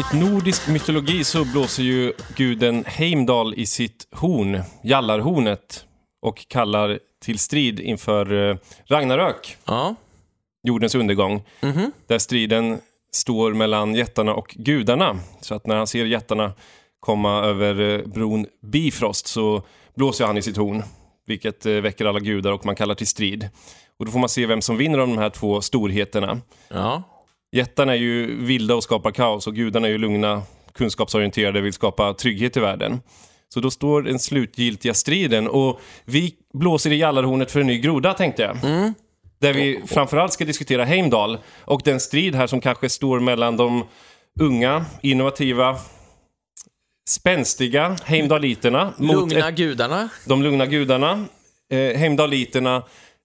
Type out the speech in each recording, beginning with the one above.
Enligt nordisk mytologi så blåser ju guden Heimdall i sitt horn, Jallarhornet, och kallar till strid inför eh, Ragnarök, Ja. jordens undergång. Mhm. Där striden står mellan jättarna och gudarna. Så att när han ser jättarna komma över eh, bron Bifrost så blåser han i sitt horn. Vilket eh, väcker alla gudar och man kallar till strid. Och då får man se vem som vinner av de här två storheterna. Ja. Jättarna är ju vilda och skapar kaos och gudarna är ju lugna, kunskapsorienterade och vill skapa trygghet i världen. Så då står den slutgiltiga striden och vi blåser i jallarhornet för en ny groda tänkte jag. Där vi framförallt ska diskutera Heimdall och den strid här som kanske står mellan de unga, innovativa, spänstiga Heimdalliterna mot Lugna ett, gudarna. de lugna gudarna. Eh, Heimdalliterna,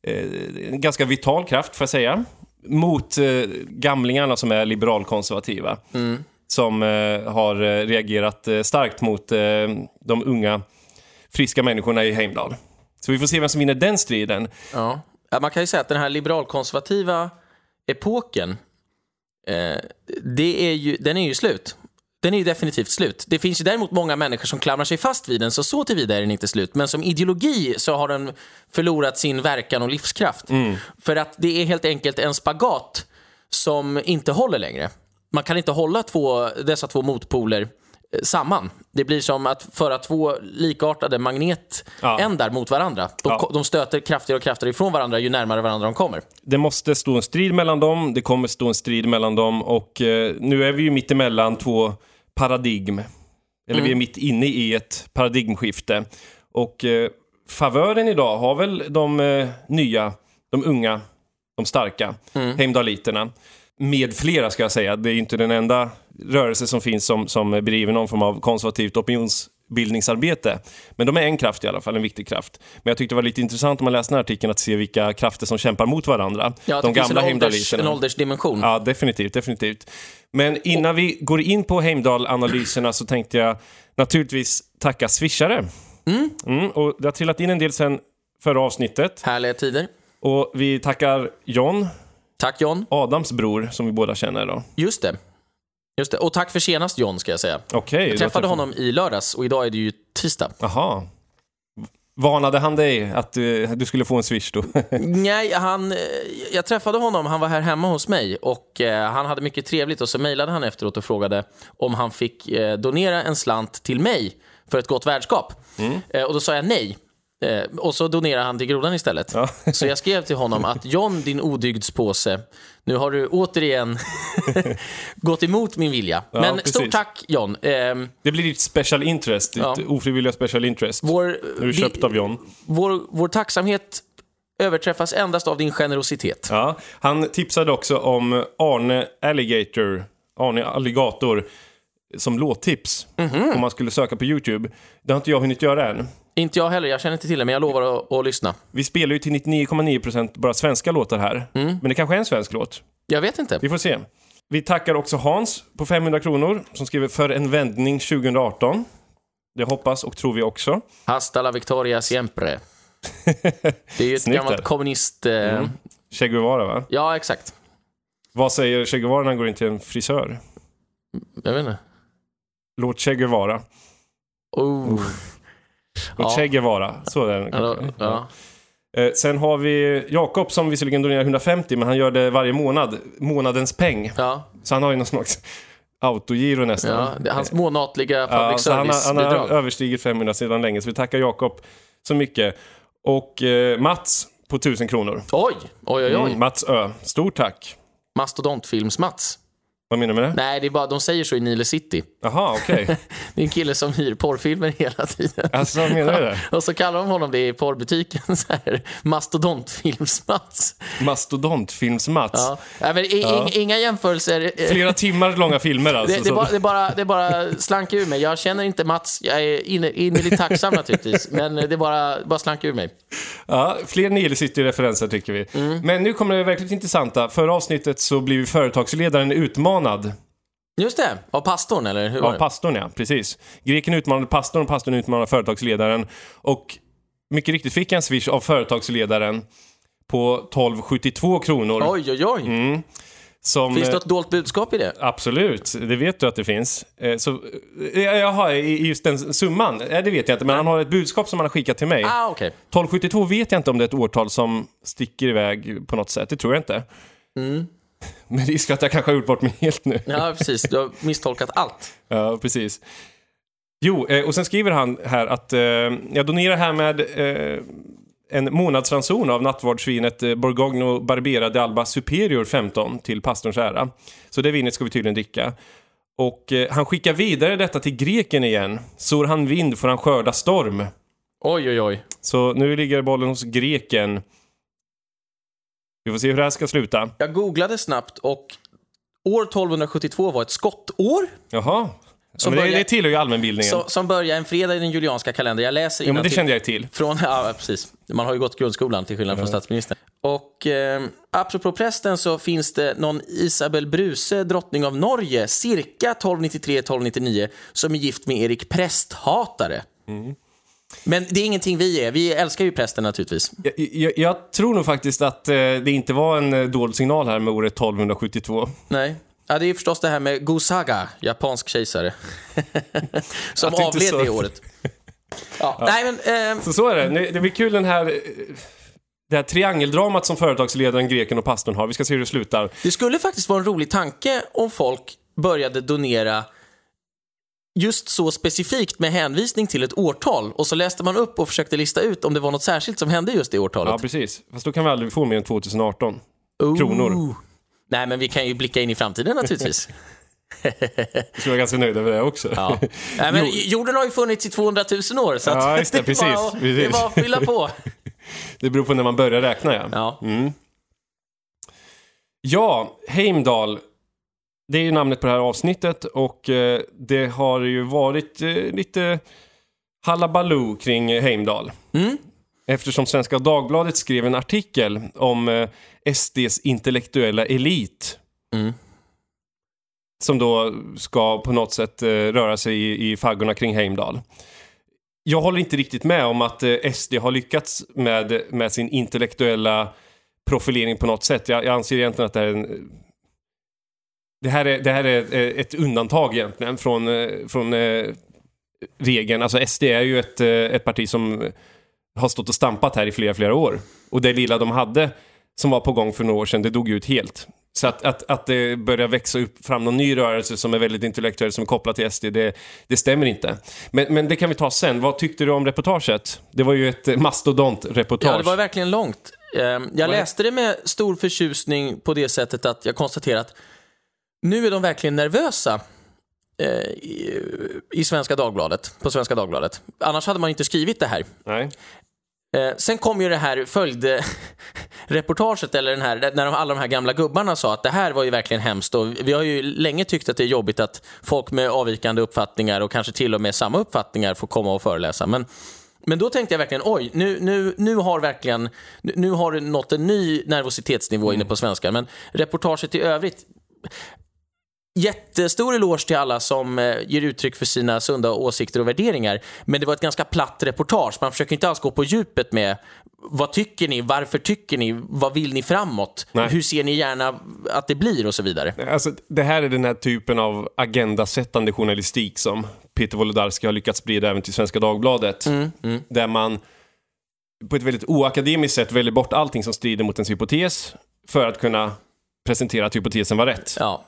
eh, en ganska vital kraft får jag säga. Mot eh, gamlingarna som är liberalkonservativa. Som eh, har eh, reagerat eh, starkt mot eh, de unga, friska människorna i Heimdall. Så vi får se vem som vinner den striden. Ja. Ja, Man kan ju säga att den här liberalkonservativa epoken, eh, det är ju, den är ju slut. Den är ju definitivt slut. Det finns ju däremot många människor som klamrar sig fast vid den, så så tillvida är den inte slut. Men som ideologi så har den förlorat sin verkan och livskraft. För att det är helt enkelt en spagat som inte håller längre. Man kan inte hålla två, dessa två motpoler eh, samman. Det blir som att föra två likartade magnetändar mot varandra. De, Ja. de stöter kraftigare och kraftigare ifrån varandra ju närmare varandra de kommer. Det måste stå en strid mellan dem, det kommer stå en strid mellan dem och eh, nu är vi ju mitt emellan två paradigm. Eller vi är mitt inne i ett paradigmskifte. Och eh, favören idag har väl de eh, nya, de unga, de starka, heimdalliterna. Med flera ska jag säga, det är ju inte den enda rörelse som finns som, som bedriver någon form av konservativt opinionsbildningsarbete. Men de är en kraft i alla fall, en viktig kraft. Men jag tyckte det var lite intressant om man läste den här artikeln att se vilka krafter som kämpar mot varandra. Ja, de det finns en, åldersdimension. Ja, definitivt, definitivt. Men innan vi går in på Heimdall-analyserna så tänkte jag naturligtvis tacka swishare. Mm, och det har trillat in en del sen förra avsnittet. Härliga tider. Och vi tackar John, Tack John. Adams bror, som vi båda känner då. Just det. Just det. Och tack för senast John, ska jag säga. Okej. Jag träffade honom i lördags och idag är det ju tisdag. Jaha. Varnade han dig att du, du skulle få en swish då? Nej, han, eh, jag träffade honom, han var här hemma hos mig och eh, han hade mycket trevligt och så mejlade han efteråt och frågade om han fick eh, donera en slant till mig för ett gott värdskap. Eh, och då sa jag nej. Eh, och så donerade han till grodan istället. Ja. Så jag skrev till honom att John, din odygdspåse, nu har du återigen gått emot min vilja. Ja, Men precis. stort tack John. Ehm, Det blir ditt special interest, ditt Ja. ofrivilliga special interest. vår, du köpt av John. vår, vår tacksamhet överträffas endast av din generositet. Ja, han tipsade också om Arne Alligator, Arne Alligator, som låttips. Om man skulle söka på YouTube. Det har inte jag hunnit göra än. Inte jag heller, jag känner inte till det, men jag lovar att, att lyssna. Vi spelar ju till 99,9% bara svenska låtar här. Men det kanske är en svensk låt. Jag vet inte. Vi får se. Vi tackar också Hans på 500 kronor som skriver för en vändning 2018. Det hoppas och tror vi också. Hasta la victoria siempre. Det är ju ett Snyggt gammalt där. kommunist... Eh, Che Guevara va? Ja, exakt. Vad säger Che Guevara när han går in till en frisör? Jag vet inte. Låt Che Guevara. Oh. Ja. Che Guevara. Så är Ja, kanske. ja. Eh, Sen har vi Jakob som visserligen donerar 150 men han gör det varje månad. Månadens peng. Ja, Så han har ju någon slags autogiro nästan. ja. Det är hans månatliga Ja, public så han, har, han har service-bidrag. överstigit 500 sedan länge, så vi tackar Jakob så mycket. Och eh, Mats på 1000 kronor. Oj, oj, oj. oj. Mm, Mats Ö, stort tack. Mastodontfilms-Mats. Vad menar du med det? Nej, det är bara, de säger så i Nile City. Jaha, okej. Det är en kille som hyr porrfilmer hela tiden. Alltså, menar du det? Och så kallar de honom det i porrbutiken, så här, mastodontfilms-Mats. Mastodontfilms-Mats. Ja. Ja, men i, Ja. ing- Inga jämförelser. Flera timmar långa filmer alltså. Det, det, bara, det, bara, det bara slank ur mig. Jag känner inte Mats. Jag är inne- innerligt tacksam naturligtvis. Men det bara, bara slank ur mig. Ja, fler Nile City-referenser tycker vi. Mm. Men nu kommer det verkligt intressanta. Förra avsnittet så blev företagsledaren utmanad Just det, av pastorn eller hur var av det? pastorn, ja. Precis. Greken utmanade pastorn och pastorn utmanade företagsledaren. Och mycket riktigt fick jag en swish av företagsledaren på 1272 kronor. Oj, oj, oj. Mm. Som, Finns det eh, något dolt budskap i det? Absolut, det vet du att det finns. Eh, Så, eh, jaha, just den summan? Det vet jag inte, men han har ett budskap som han har skickat till mig. Ah, okej. 1272 vet jag inte om det är ett årtal som sticker iväg på något sätt, det tror jag inte. Med risk att jag kanske har gjort bort mig helt nu. Ja, precis. Du har misstolkat allt. Ja, precis. Jo, eh, och sen skriver han här att eh, jag donerar härmed eh, en månadsranson av nattvardsvinet eh, Borgogno Barbera de Alba Superior 15 till pastorns ära. Så det vinet ska vi tydligen dricka. Och eh, han skickar vidare detta till greken igen. Sår han vind får han skörda storm. Oj, oj, oj. Så nu ligger bollen hos greken. Vi får se hur det här ska sluta. Jag googlade snabbt och år 1272 var ett skottår Jaha. Ja, Som men det, det tillhör ju allmänbildningen. som, som börjar en fredag i den julianska kalendern. Jag läser Jo, men det kände jag till. Från, ja, precis. Man har ju gått grundskolan till skillnad från statsministern. Och eh, apropå prästen så finns det någon Isabel Bruse, drottning av Norge, cirka 1293-1299, som är gift med Erik Prästhatare. Mm. Men det är ingenting vi är. Vi älskar ju prästen naturligtvis. Jag, jag, jag tror nog faktiskt att eh, det inte var en eh, dold signal här med året 1272. Nej. Ja, det är ju förstås det här med Gosaga, japansk kejsare, som Att du inte avled det året. Ja, Nej, men, eh, Så så är det. Nu- Det blir kul den här... eh, Det här triangeldramat som företagsledaren, greken och pastorn har. Vi ska se hur det slutar. Det skulle faktiskt vara en rolig tanke om folk började donera just så specifikt med hänvisning till ett årtal och så läste man upp och försökte lista ut om det var något särskilt som hände just det Ja, årtalet. precis. Fast då kan vi aldrig få mer än 2018. Ooh. kronor. Nej, men vi kan ju blicka in i framtiden naturligtvis. Jag skulle vara ganska nöjd över det också. Ja. Nej, men jorden har ju funnits i 200 000 år, så Ja, det, är precis, bara, att- det är precis. bara att fylla på. Det beror på när man börjar räkna, ja. Ja. Ja, Heimdall. Det är ju namnet på det här avsnittet och eh, det har ju varit eh, lite halabaloo kring Heimdall. Mm. Eftersom Svenska Dagbladet skrev en artikel om eh, SDs intellektuella elit. Mm. Som då ska på något sätt röra sig i, i faggorna kring Heimdall. Jag håller inte riktigt med om att SD har lyckats med, med sin intellektuella profilering på något sätt. Jag, jag anser egentligen att det här är en, det här är, det här är eh, ett undantag egentligen från, eh, från eh, regeln. Alltså SD är ju ett, ett parti som har stått och stampat här i flera, flera år. Och det lilla de hade som var på gång för några år sedan, det dog ut helt. Så att, att, att det börjar växa upp fram någon ny rörelse som är väldigt intellektuell, som är kopplad till SD, det, det stämmer inte. Men, men det kan vi ta sen. Vad tyckte du om reportaget? Det var ju ett mastodont-reportage. Ja, det var verkligen långt. Ehm, Jag läste det med stor förtjusning på det sättet att jag konstaterar att nu är de verkligen nervösa eh, i, i Svenska Dagbladet, på Svenska Dagbladet. Annars hade man inte skrivit det här. Nej. Eh, sen kom ju det här följdreportaget, eller den här, när de, alla de här gamla gubbarna sa att det här var ju verkligen hemskt och vi har ju länge tyckt att det är jobbigt att folk med avvikande uppfattningar och kanske till och med samma uppfattningar får komma och föreläsa. Men, men då tänkte jag verkligen, oj, nu, nu, nu har verkligen, nu, har det nått en ny nervositetsnivå inne på svenskar. Men reportaget i övrigt, Jättestor eloge till alla som eh, ger uttryck för sina sunda åsikter och värderingar. Men det var ett ganska platt reportage. Man försöker inte alls gå på djupet med vad tycker ni, varför tycker ni, vad vill ni framåt, Nej. hur ser ni gärna att det blir och så vidare. Alltså, det här är den här typen av agendasättande journalistik som Peter Wolodarski har lyckats sprida även till Svenska Dagbladet. Mm, Där man på ett väldigt oakademiskt sätt väljer bort allting som strider mot ens hypotes för att kunna presentera att hypotesen var rätt. Ja,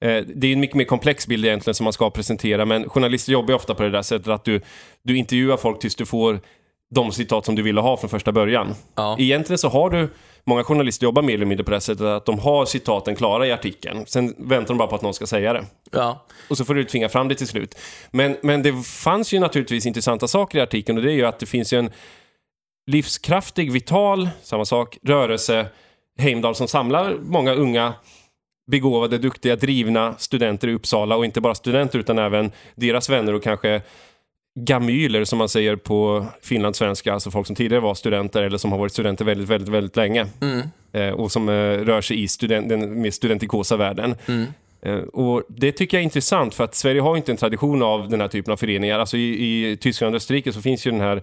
Det är en mycket mer komplex bild egentligen som man ska presentera, men journalister jobbar ofta på det där sättet att du, du intervjuar folk tills du får de citat som du ville ha från första början. Ja. Egentligen så har du, många journalister jobbar mer eller mindre på det sättet att de har citaten klara i artikeln. Sen väntar de bara på att någon ska säga det. ja, Och så får du tvinga fram det till slut. Men, men det fanns ju naturligtvis intressanta saker i artikeln och det är ju att det finns ju en livskraftig, vital, samma sak, rörelse, Heimdall som samlar många unga begåvade, duktiga, drivna studenter i Uppsala och inte bara studenter utan även deras vänner och kanske gamyler som man säger på finlandssvenska, alltså folk som tidigare var studenter eller som har varit studenter väldigt, väldigt, väldigt länge. Eh, och som eh, rör sig i student, den mer studentikosa världen. Eh, och det tycker jag är intressant för att Sverige har inte en tradition av den här typen av föreningar. Alltså i, i Tyskland och Österrike så finns ju den här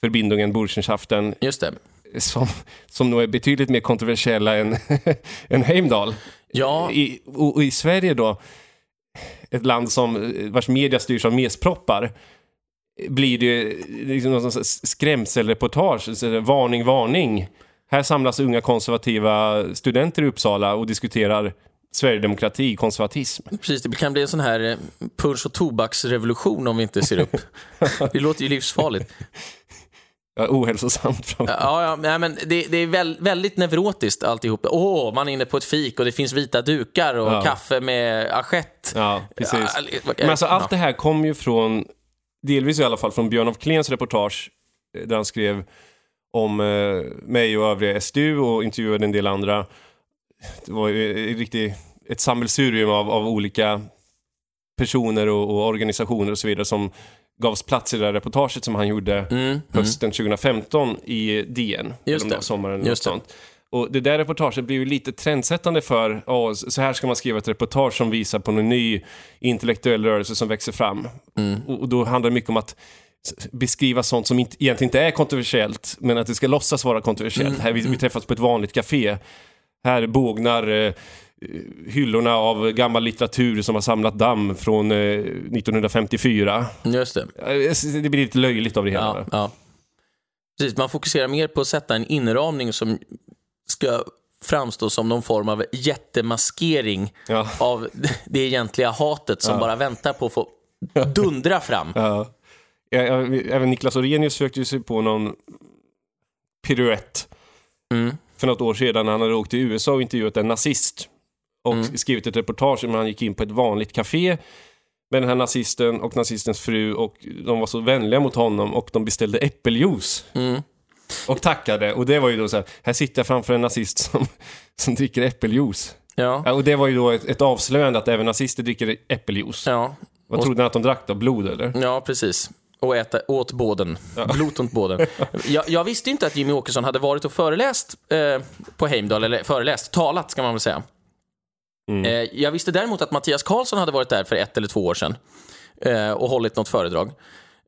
förbindungen, Burschenschaften, just det. som, som nog är betydligt mer kontroversiella än, än Heimdall. Ja. I, och, och i Sverige då, ett land som, vars media styrs av mesproppar, blir det liksom någon skrämselreportage, varning, varning. Här samlas unga konservativa studenter i Uppsala och diskuterar Sverigedemokrati, konservatism. Precis, det kan bli en sån här eh, punsch och tobaksrevolution om vi inte ser upp. Det låter ju livsfarligt. Ja, ohälsosamt. framför- Ja, ja men det, det är väl, väldigt neurotiskt alltihop. Åh, man är inne på ett fik och det finns vita dukar och Ja. kaffe med assiett. Ja, precis. Men alltså allt det här kom ju från, delvis i alla fall, från Björn af Kleens reportage eh, där han skrev om eh, mig och övriga SDU och intervjuade en del andra. Det var ju eh, riktigt ett sammelsurium av, av olika personer och, och organisationer och så vidare som gavs plats i det där reportaget som han gjorde Mm, mm. hösten 2015 i DN. Just det. sommaren Just sånt. Och det där reportaget blev ju lite trendsättande för, ja, så här ska man skriva ett reportage som visar på en ny intellektuell rörelse som växer fram. Mm. Och, och då handlar det mycket om att beskriva sånt som inte, egentligen inte är kontroversiellt, men att det ska låtsas vara kontroversiellt. Mm, Här, vi, vi träffas på ett vanligt café. Här bågnar eh, hyllorna av gammal litteratur som har samlat damm från eh, 1954. Just det. Eh, Det blir lite löjligt av det hela. Ja, ja. Precis, man fokuserar mer på att sätta en inramning som ska framstå som någon form av jättemaskering Ja. av det egentliga hatet som bara väntar på att få dundra fram. Även Niklas Orrenius sökte sig på någon piruett Mm. för något år sedan när han hade åkt till USA och intervjuat en nazist. Och Mm. skrivit ett reportage om han gick in på ett vanligt café med den här nazisten och nazistens fru och de var så vänliga mot honom och de beställde äppeljuice. Mm. Och tackade. Och det var ju då så här, här sitter jag framför en nazist som, som dricker äppeljuice. Ja. Ja, och det var ju då ett, ett avslöjande att även nazister dricker äppeljuice. Ja. Vad trodde han att de drack då? Blod eller? ja, precis. Och äta åt båden. Blot åt båden. Jag, jag visste inte att Jimmy Åkesson hade varit och föreläst eh, på Heimdal, eller föreläst, talat ska man väl säga. Mm. Eh, jag visste däremot att Mattias Karlsson hade varit där för ett eller två år sedan eh, och hållit något föredrag.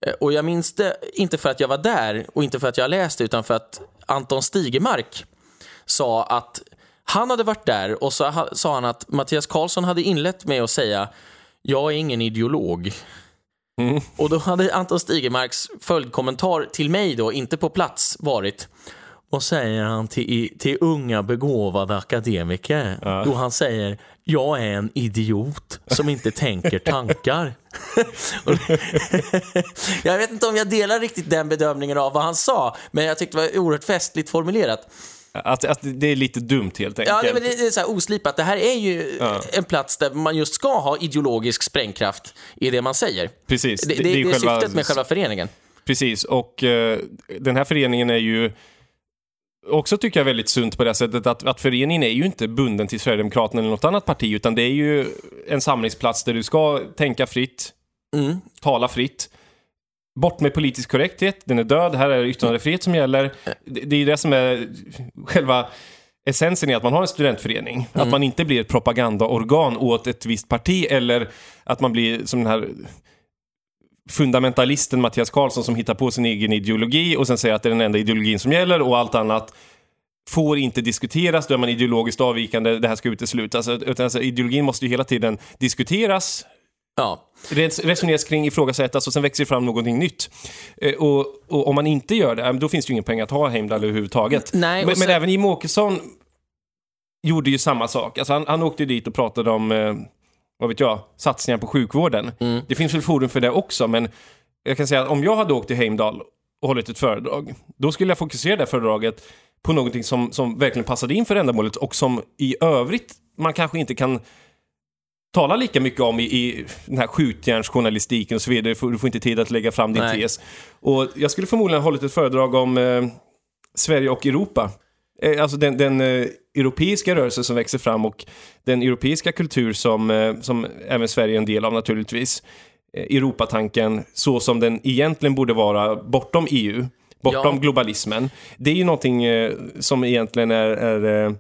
Eh, och jag minns det inte för att jag var där och inte för att jag läste utan för att Anton Stigemark sa att han hade varit där och så sa han att Mattias Karlsson hade inlett med att säga jag är ingen ideolog. Mm. Och då hade Anton Stigemarks följdkommentar till mig då, inte på plats, varit vad säger han till, till unga begåvade akademiker? Ja. Då han säger jag är en idiot som inte tänker tankar. Det- jag vet inte om jag delar riktigt den bedömningen av vad han sa, men jag tyckte det var oerhört festligt formulerat. Att, att det är lite dumt helt enkelt. Ja, nej, men det är så här oslipat. Det här är ju Ja. en plats där man just ska ha ideologisk sprängkraft i det man säger. Precis. Det, det, det är syftet med själva föreningen. Precis, och eh, den här föreningen är ju också tycker jag väldigt sunt på det sättet att, att föreningen är ju inte bunden till Sverigedemokraterna eller något annat parti utan det är ju en samlingsplats där du ska tänka fritt, Mm. tala fritt. Bort med politisk korrekthet, den är död, här är det yttrandefrihet som gäller. Det, det är ju det som är själva essensen i att man har en studentförening. Att man inte blir ett propagandaorgan åt ett visst parti eller att man blir som den här fundamentalisten Mattias Karlsson som hittar på sin egen ideologi och sen säger att det är den enda ideologin som gäller och allt annat får inte diskuteras, då är man ideologiskt avvikande, det här ska uteslutas. Utan alltså, ideologin måste ju hela tiden diskuteras, Ja. res- resoneras kring, ifrågasättas och sen växer fram någonting nytt. Eh, Och, och om man inte gör det, då finns det ju ingen pengar att ha Heimdall överhuvudtaget. Nej, men, sen- men även Jimmie Åkesson gjorde ju samma sak. Alltså han, han åkte dit och pratade om, eh, vad vet jag, satsningar på sjukvården. Mm. Det finns väl forum för det också, men jag kan säga att om jag hade åkt till Heimdall och hållit ett föredrag, då skulle jag fokusera det föredraget på någonting som, som verkligen passade in för ändamålet och som i övrigt man kanske inte kan tala lika mycket om i, i den här skjutjärnsjournalistiken och så vidare. Du får, du får inte tid att lägga fram din Nej. tes. Och jag skulle förmodligen ha hållit ett föredrag om eh, Sverige och Europa. Eh, alltså den, den eh, europeiska rörelse som växer fram och den europeiska kultur som, eh, som även Sverige är en del av naturligtvis. Eh, Europatanken så som den egentligen borde vara bortom EU, bortom Ja. globalismen. Det är ju någonting som egentligen är, är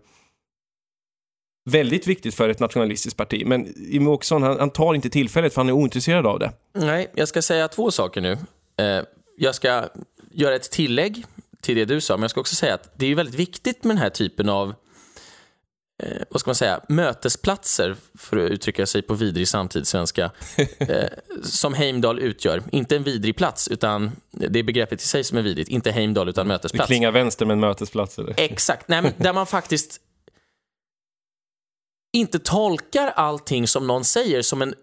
väldigt viktigt för ett nationalistiskt parti. Men Jimmie Åkesson, han, han tar inte tillfället för han är ointresserad av det. Nej, jag ska säga två saker nu. Jag ska göra ett tillägg till det du sa, men jag ska också säga att det är väldigt viktigt med den här typen av eh, vad ska man säga, mötesplatser, för att uttrycka sig på vidrig samtidssvenska, eh, som Heimdal utgör. Inte en vidrig plats, utan det är begreppet i sig som är vidrigt. Inte Heimdal, utan Det mötesplats. klingar vänster med en mötesplats. Eller? Exakt, Nej, men där man faktiskt inte tolkar allting som någon säger som en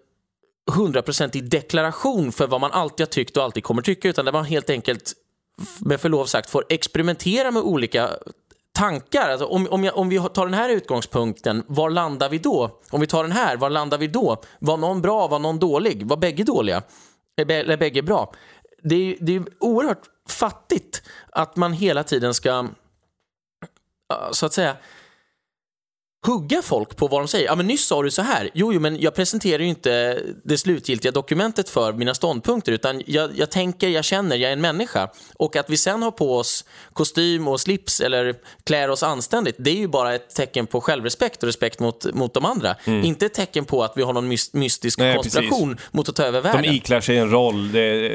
hundraprocentig deklaration för vad man alltid har tyckt och alltid kommer tycka, utan där man helt enkelt, med förlov sagt, får experimentera med olika tankar. Alltså, om, om, jag, om vi tar den här utgångspunkten, var landar vi då? Om vi tar den här, var landar vi då? Var någon bra, var någon dålig? Var bägge dåliga? Eller bägge bra? Det är, det är oerhört fattigt att man hela tiden ska, så att säga, hugga folk på vad de säger. Ja, men nyss sa du så här. Jo, jo, men jag presenterar ju inte det slutgiltiga dokumentet för mina ståndpunkter, utan jag, jag tänker, jag känner, jag är en människa. Och att vi sen har på oss kostym och slips eller klär oss anständigt, det är ju bara ett tecken på självrespekt och respekt mot, mot de andra. Inte ett tecken på att vi har någon mys- mystisk Nej, konspiration mot att ta över världen. De iklär sig en roll, det,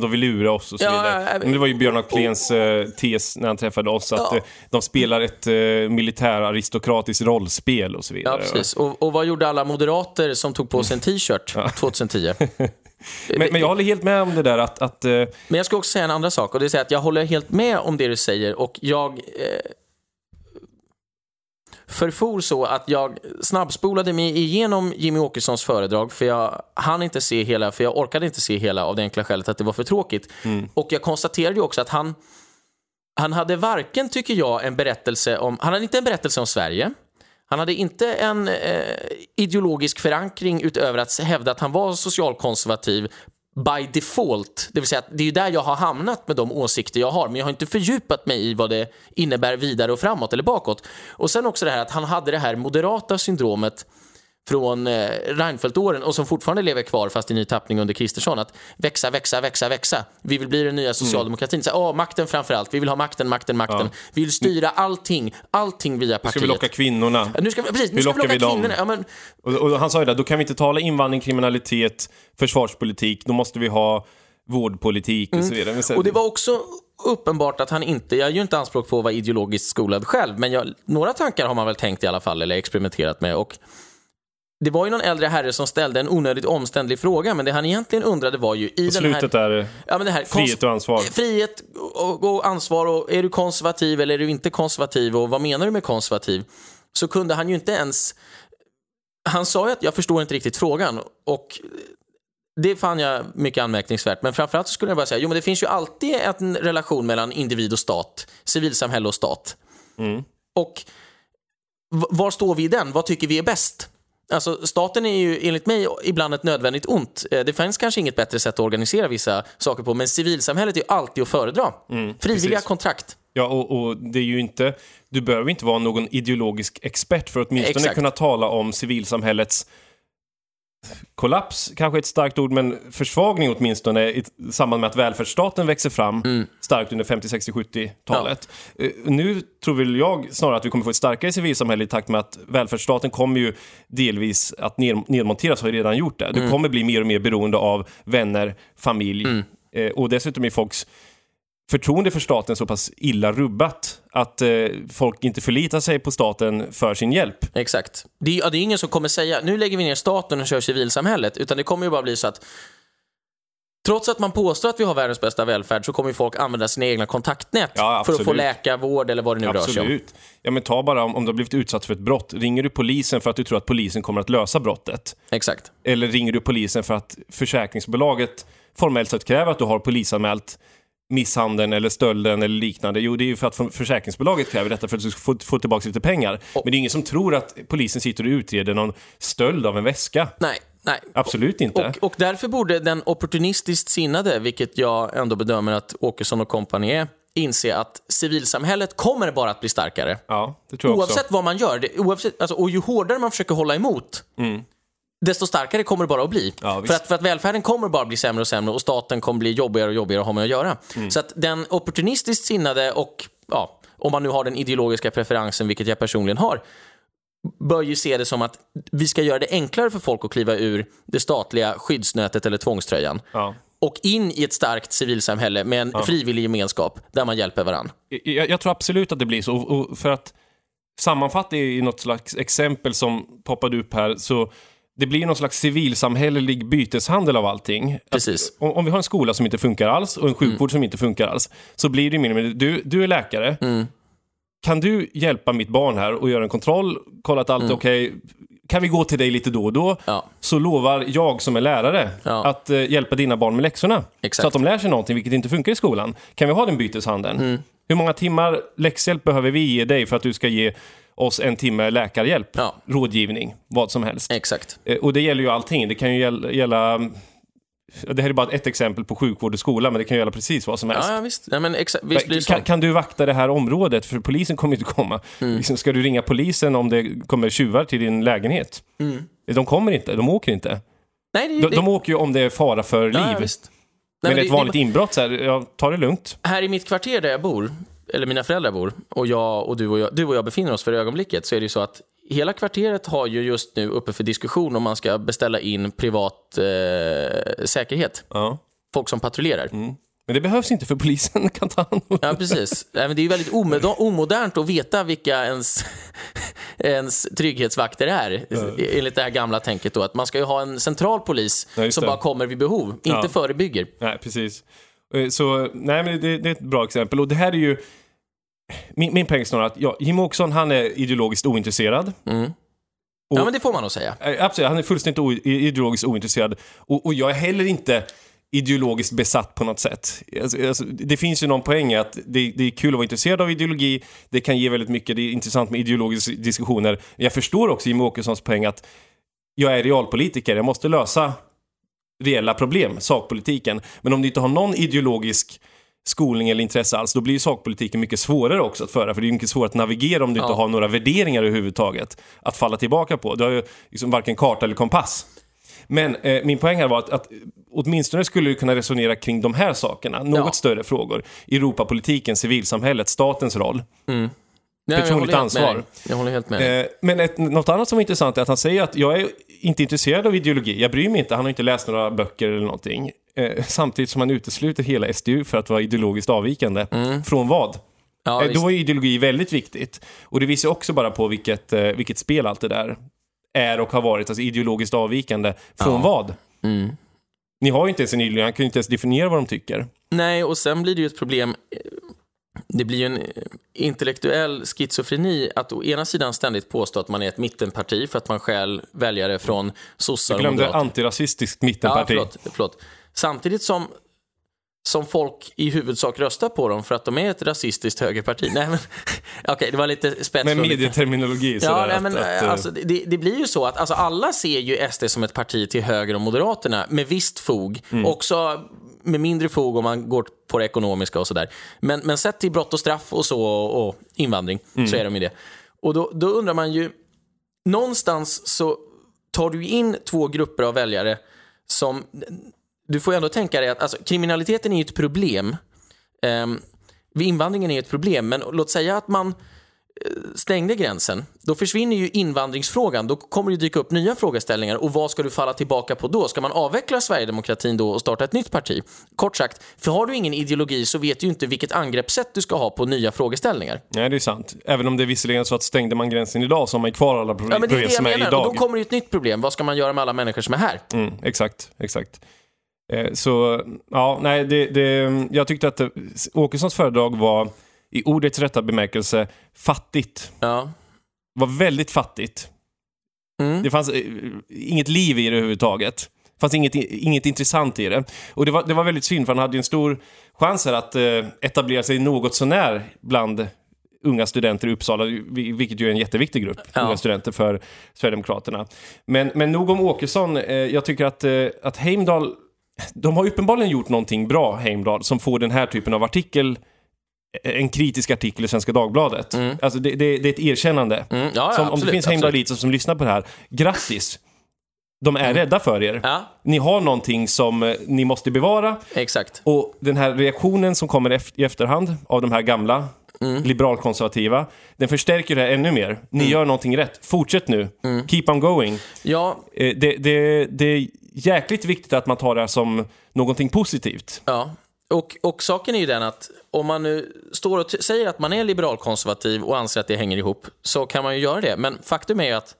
de vill lura oss och så Ja, vidare. ja. Men det var ju Björn af Kleens eh, tes när han träffade oss, att Ja. eh, de spelar ett eh, militäraristokratiskt rollspel och så vidare. Ja, precis. Och, och vad gjorde alla moderater som tog på sig en t-shirt 2010? Men, men jag håller helt med om det där att, att eh, Men jag ska också säga en andra sak och det är att jag håller helt med om det du säger och jag eh, förfor så att jag snabbspolade mig igenom Jimmy Åkessons föredrag för jag hann inte se hela, för jag orkade inte se hela av det enkla skälet att det var för tråkigt. Och jag konstaterade ju också att han, han hade varken, tycker jag, en berättelse om, han hade inte en berättelse om Sverige, han hade inte en eh, ideologisk förankring utöver att hävda att han var socialkonservativ by default. Det vill säga att det är ju där jag har hamnat med de åsikter jag har, men jag har inte fördjupat mig i vad det innebär vidare och framåt eller bakåt. Och sen också det här att han hade det här moderata syndromet från eh, Reinfeldt-åren och som fortfarande lever kvar fast i ny tappning under Kristersson. Att växa, växa, växa, växa. Vi vill bli den nya socialdemokratin. Så, åh, makten framför allt. Vi vill ha makten, makten, makten. Vi vill styra allting, allting via partiet. ska vi locka kvinnorna. Ja, Nu ska vi, precis, nu Hur ska vi lockar locka vi kvinnorna. Ja, men, Och, och han sa ju det, då kan vi inte tala invandring, kriminalitet, försvarspolitik, då måste vi ha vårdpolitik och så vidare. Sen, Mm. och det var också uppenbart att han inte, jag gör ju inte anspråk på att vara ideologiskt skolad själv, men jag, några tankar har man väl tänkt i alla fall, eller experimenterat med. Och det var ju någon äldre herre som ställde en onödigt omständlig fråga, men det han egentligen undrade var ju i den slutet här... där, Ja, men det här frihet och ansvar. Frihet och, och ansvar och är du konservativ eller är du inte konservativ och vad menar du med konservativ? Så kunde han ju inte ens... Han sa ju att jag förstår inte riktigt frågan och det fann jag mycket anmärkningsvärt. Men framförallt så skulle jag bara säga, jo men det finns ju alltid en relation mellan individ och stat, civilsamhälle och stat. Och v- var står vi i den? Vad tycker vi är bäst? Alltså, staten är ju enligt mig ibland ett nödvändigt ont. Eh, Det finns kanske inget bättre sätt att organisera vissa saker på, men civilsamhället är ju alltid att föredra. Frivilliga precis. kontrakt. Ja, och, och det är ju inte, du behöver inte vara någon ideologisk expert för att åtminstone Exakt. kunna tala om civilsamhällets kollaps, kanske ett starkt ord, men försvagning åtminstone i samband med att välfärdsstaten växer fram Mm. starkt under 50, 60, 70-talet. Eh, Nu tror väl jag snarare att vi kommer få ett starkare civilsamhälle i takt med att välfärdsstaten kommer ju delvis att ned, nedmonteras, har ju redan gjort det. Mm. Du kommer bli mer och mer beroende av vänner, familj eh, och dessutom är folks förtroende för staten så pass illa rubbat att eh, folk inte förlitar sig på staten för sin hjälp. Exakt. Det är, ja, det är ingen som kommer säga, nu lägger vi ner staten och kör civilsamhället, utan det kommer ju bara bli så att Trots att man påstår att vi har världens bästa välfärd så kommer folk använda sina egna kontaktnät Ja, för att få absolut. läkarvård eller vad det nu rör sig om. Absolut. Ja, men ta bara om, om du har blivit utsatt för ett brott. Ringer du polisen för att du tror att polisen kommer att lösa brottet? Exakt. Eller ringer du polisen för att försäkringsbolaget formellt sett kräver att du har polisanmält misshandeln eller stölden eller liknande. Jo, det är ju för att försäkringsbolaget kräver detta för att du ska få, få tillbaka lite pengar. Men det är ingen som tror att polisen sitter och utreder någon stöld av en väska. Nej, nej. Absolut inte. Och, och därför borde den opportunistiskt sinnade, vilket jag ändå bedömer att Åkesson och kompani är, inse att civilsamhället kommer bara att bli starkare. Ja, det tror jag också. Oavsett vad man gör. Det, oavsett, alltså, och ju hårdare man försöker hålla emot, desto starkare kommer det bara att bli. Ja, för, att, för att välfärden kommer bara att bli sämre och sämre och staten kommer bli jobbigare och jobbigare att ha med att göra. Mm. Så att den opportunistiskt sinnade och, ja, om man nu har den ideologiska preferensen, vilket jag personligen har, bör ju se det som att vi ska göra det enklare för folk att kliva ur det statliga skyddsnätet eller tvångströjan Ja. och in i ett starkt civilsamhälle med en frivillig gemenskap där man hjälper varandra. Jag, jag tror absolut att det blir så. Och, och för att sammanfatta i något slags exempel som poppade upp här, så det blir någon slags civilsamhällelig byteshandel av allting. Precis. Att, om, om vi har en skola som inte funkar alls och en sjukvård som inte funkar alls, så blir det med du, du är läkare, Mm. kan du hjälpa mitt barn här och göra en kontroll, kolla att allt är okej, kan vi gå till dig lite då och då? Mm. Ja. Så lovar jag som är lärare Ja. att eh, hjälpa dina barn med läxorna. Exakt. Så att de lär sig någonting, vilket inte funkar i skolan. Kan vi ha den byteshandeln? Mm. Hur många timmar läxhjälp behöver vi ge dig för att du ska ge oss en timme läkarhjälp? Ja. Rådgivning, vad som helst. Exakt. Eh, Och det gäller ju allting. Det kan ju gälla, gälla det här är bara ett exempel på sjukvård och skola, men det kan ju gälla precis vad som helst. Ja, ja visst. Nej, men exa- visst. Kan, kan du vakta det här området? För polisen kommer ju inte komma. Mm. Liksom, ska du ringa polisen om det kommer tjuvar till din lägenhet? De kommer inte, de åker inte. Nej, det, De, det, de åker ju om det är fara för liv. ja, ja, visst. Nej, men men ett det- vanligt det, inbrott, så här, ja, ta det lugnt. här i mitt kvarter där jag bor, eller mina föräldrar bor, och jag och du och jag, du och jag befinner oss för ögonblicket, så är det ju så att hela kvarteret har ju just nu uppe för diskussion om man ska beställa in privat eh, säkerhet. Ja. Folk som patrullerar. Men det behövs inte för polisen kan ta hand om Ja, precis. Det är ju väldigt omoder- omodernt att veta vilka ens, ens trygghetsvakter är, enligt det här gamla tänket då. Att man ska ju ha en central polis Ja, som det. bara kommer vid behov, inte Ja. förebygger. Nej, precis. Eh, Så, nej men det, det är ett bra exempel. Och det här är ju... Min, min poäng är snarare att ja, Jimmie Åkesson, han är ideologiskt ointresserad. Mm. Och- Ja, men det får man nog säga. Eh, Absolut, han är fullständigt o, ideologiskt ointresserad. Och, och jag är heller inte ideologiskt besatt på något sätt. Alltså, alltså, det finns ju någon poäng i att det, det är kul att vara intresserad av ideologi, det kan ge väldigt mycket, det är intressant med ideologiska diskussioner. Jag förstår också Jimmie Åkessons poäng att jag är realpolitiker, jag måste lösa reella problem, sakpolitiken. Men om du inte har någon ideologisk skolning eller intresse alls, då blir ju sakpolitiken mycket svårare också att föra. För det är mycket svårare att navigera om du inte Ja. har några värderingar överhuvudtaget att falla tillbaka på. Du har ju liksom varken karta eller kompass. Men eh, min poäng här var att, att åtminstone skulle du kunna resonera kring de här sakerna, något Ja. större frågor. Europapolitiken, civilsamhället, statens roll. Nej, jag Personligt ansvar. Jag håller helt med. Eh, men ett, något annat som är intressant är att han säger att jag är inte intresserad av ideologi. Jag bryr mig inte, han har inte läst några böcker eller någonting. Eh, samtidigt som han utesluter hela SDU för att vara ideologiskt avvikande. Från vad? Mm. Ja, Eh. Då är ideologi väldigt viktigt. Och det visar också bara på vilket, eh, vilket spel allt det där är och har varit. Alltså ideologiskt avvikande. Från Ja. vad? Mm. Ni har ju inte ens en ideologi, han kan ju inte ens definiera vad de tycker. Nej, och sen blir det ju ett problem. eh, Det blir ju en eh, intellektuell schizofreni att å ena sidan ständigt påstå att man är ett mittenparti för att man stjäl väljare från sossar Jag och glömde moderater. antirasistiskt Ja, mittenparti. förlåt, förlåt. Samtidigt som, som folk i huvudsak röstar på dem för att de är ett rasistiskt högerparti. Nej, men okej, det var lite Med spetsfunnet. medieterminologi. Ja, sådär, nej, men, att, eh, alltså, det, det blir ju så att alltså, alla ser ju SD som ett parti till höger om Moderaterna med visst fog. Mm. Också med mindre fog om man går på det ekonomiska och sådär. Men, men sett till brott och straff och så och, och invandring Mm. så är de ju det. Och då, då undrar man ju, någonstans så tar du in två grupper av väljare som, du får ju ändå tänka dig att alltså, kriminaliteten är ju ett problem. Um, invandringen är ju ett problem, men låt säga att man stängde gränsen, då försvinner ju invandringsfrågan. Då kommer det dyka upp nya frågeställningar. Och vad ska du falla tillbaka på då? Ska man avveckla Sverigedemokratin då och starta ett nytt parti? Kort sagt, för har du ingen ideologi så vet du ju inte vilket angreppssätt du ska ha på nya frågeställningar. Nej, det är sant. Även om det är visserligen så att stängde man gränsen idag så har man kvar alla problem, Ja, men det är det jag menar. idag. Och då kommer det ju ett nytt problem. Vad ska man göra med alla människor som är här? Mm, exakt, exakt. Eh, så, ja, nej, det, det, jag tyckte att eh, Åkessons föredrag var i ordets rätta bemärkelse fattigt. Ja. var väldigt fattigt. Mm. Det fanns eh, inget liv i det överhuvudtaget. Det fanns inget, inget intressant i det. Och det var, det var väldigt synd, för han hade ju en stor chans här att eh, etablera sig något sånär bland unga studenter i Uppsala, vi- vilket ju är en jätteviktig grupp, Ja. unga studenter för Sverigedemokraterna. Men, men nog om Åkesson, eh, jag tycker att, eh, att Heimdal, de har uppenbarligen gjort någonting bra, Heimdal, som får den här typen av artikel, en kritisk artikel i Svenska Dagbladet. Alltså det, det, det är ett erkännande. Mm. Ja, ja, Som, om det absolut, finns absolut. Heimdaliter som lyssnar på det här, grattis! De är rädda för er. Ja, Ni har någonting som eh, ni måste bevara. exakt. Och den här reaktionen som kommer i efterhand av de här gamla liberalkonservativa, den förstärker det här ännu mer. Ni gör någonting rätt. Fortsätt nu. Keep on going. Ja, Eh, Det, det, det jäkligt viktigt att man tar det här som någonting positivt. ja. Och, och saken är ju den att om man nu står och säger att man är liberalkonservativ och anser att det hänger ihop så kan man ju göra det. Men faktum är ju att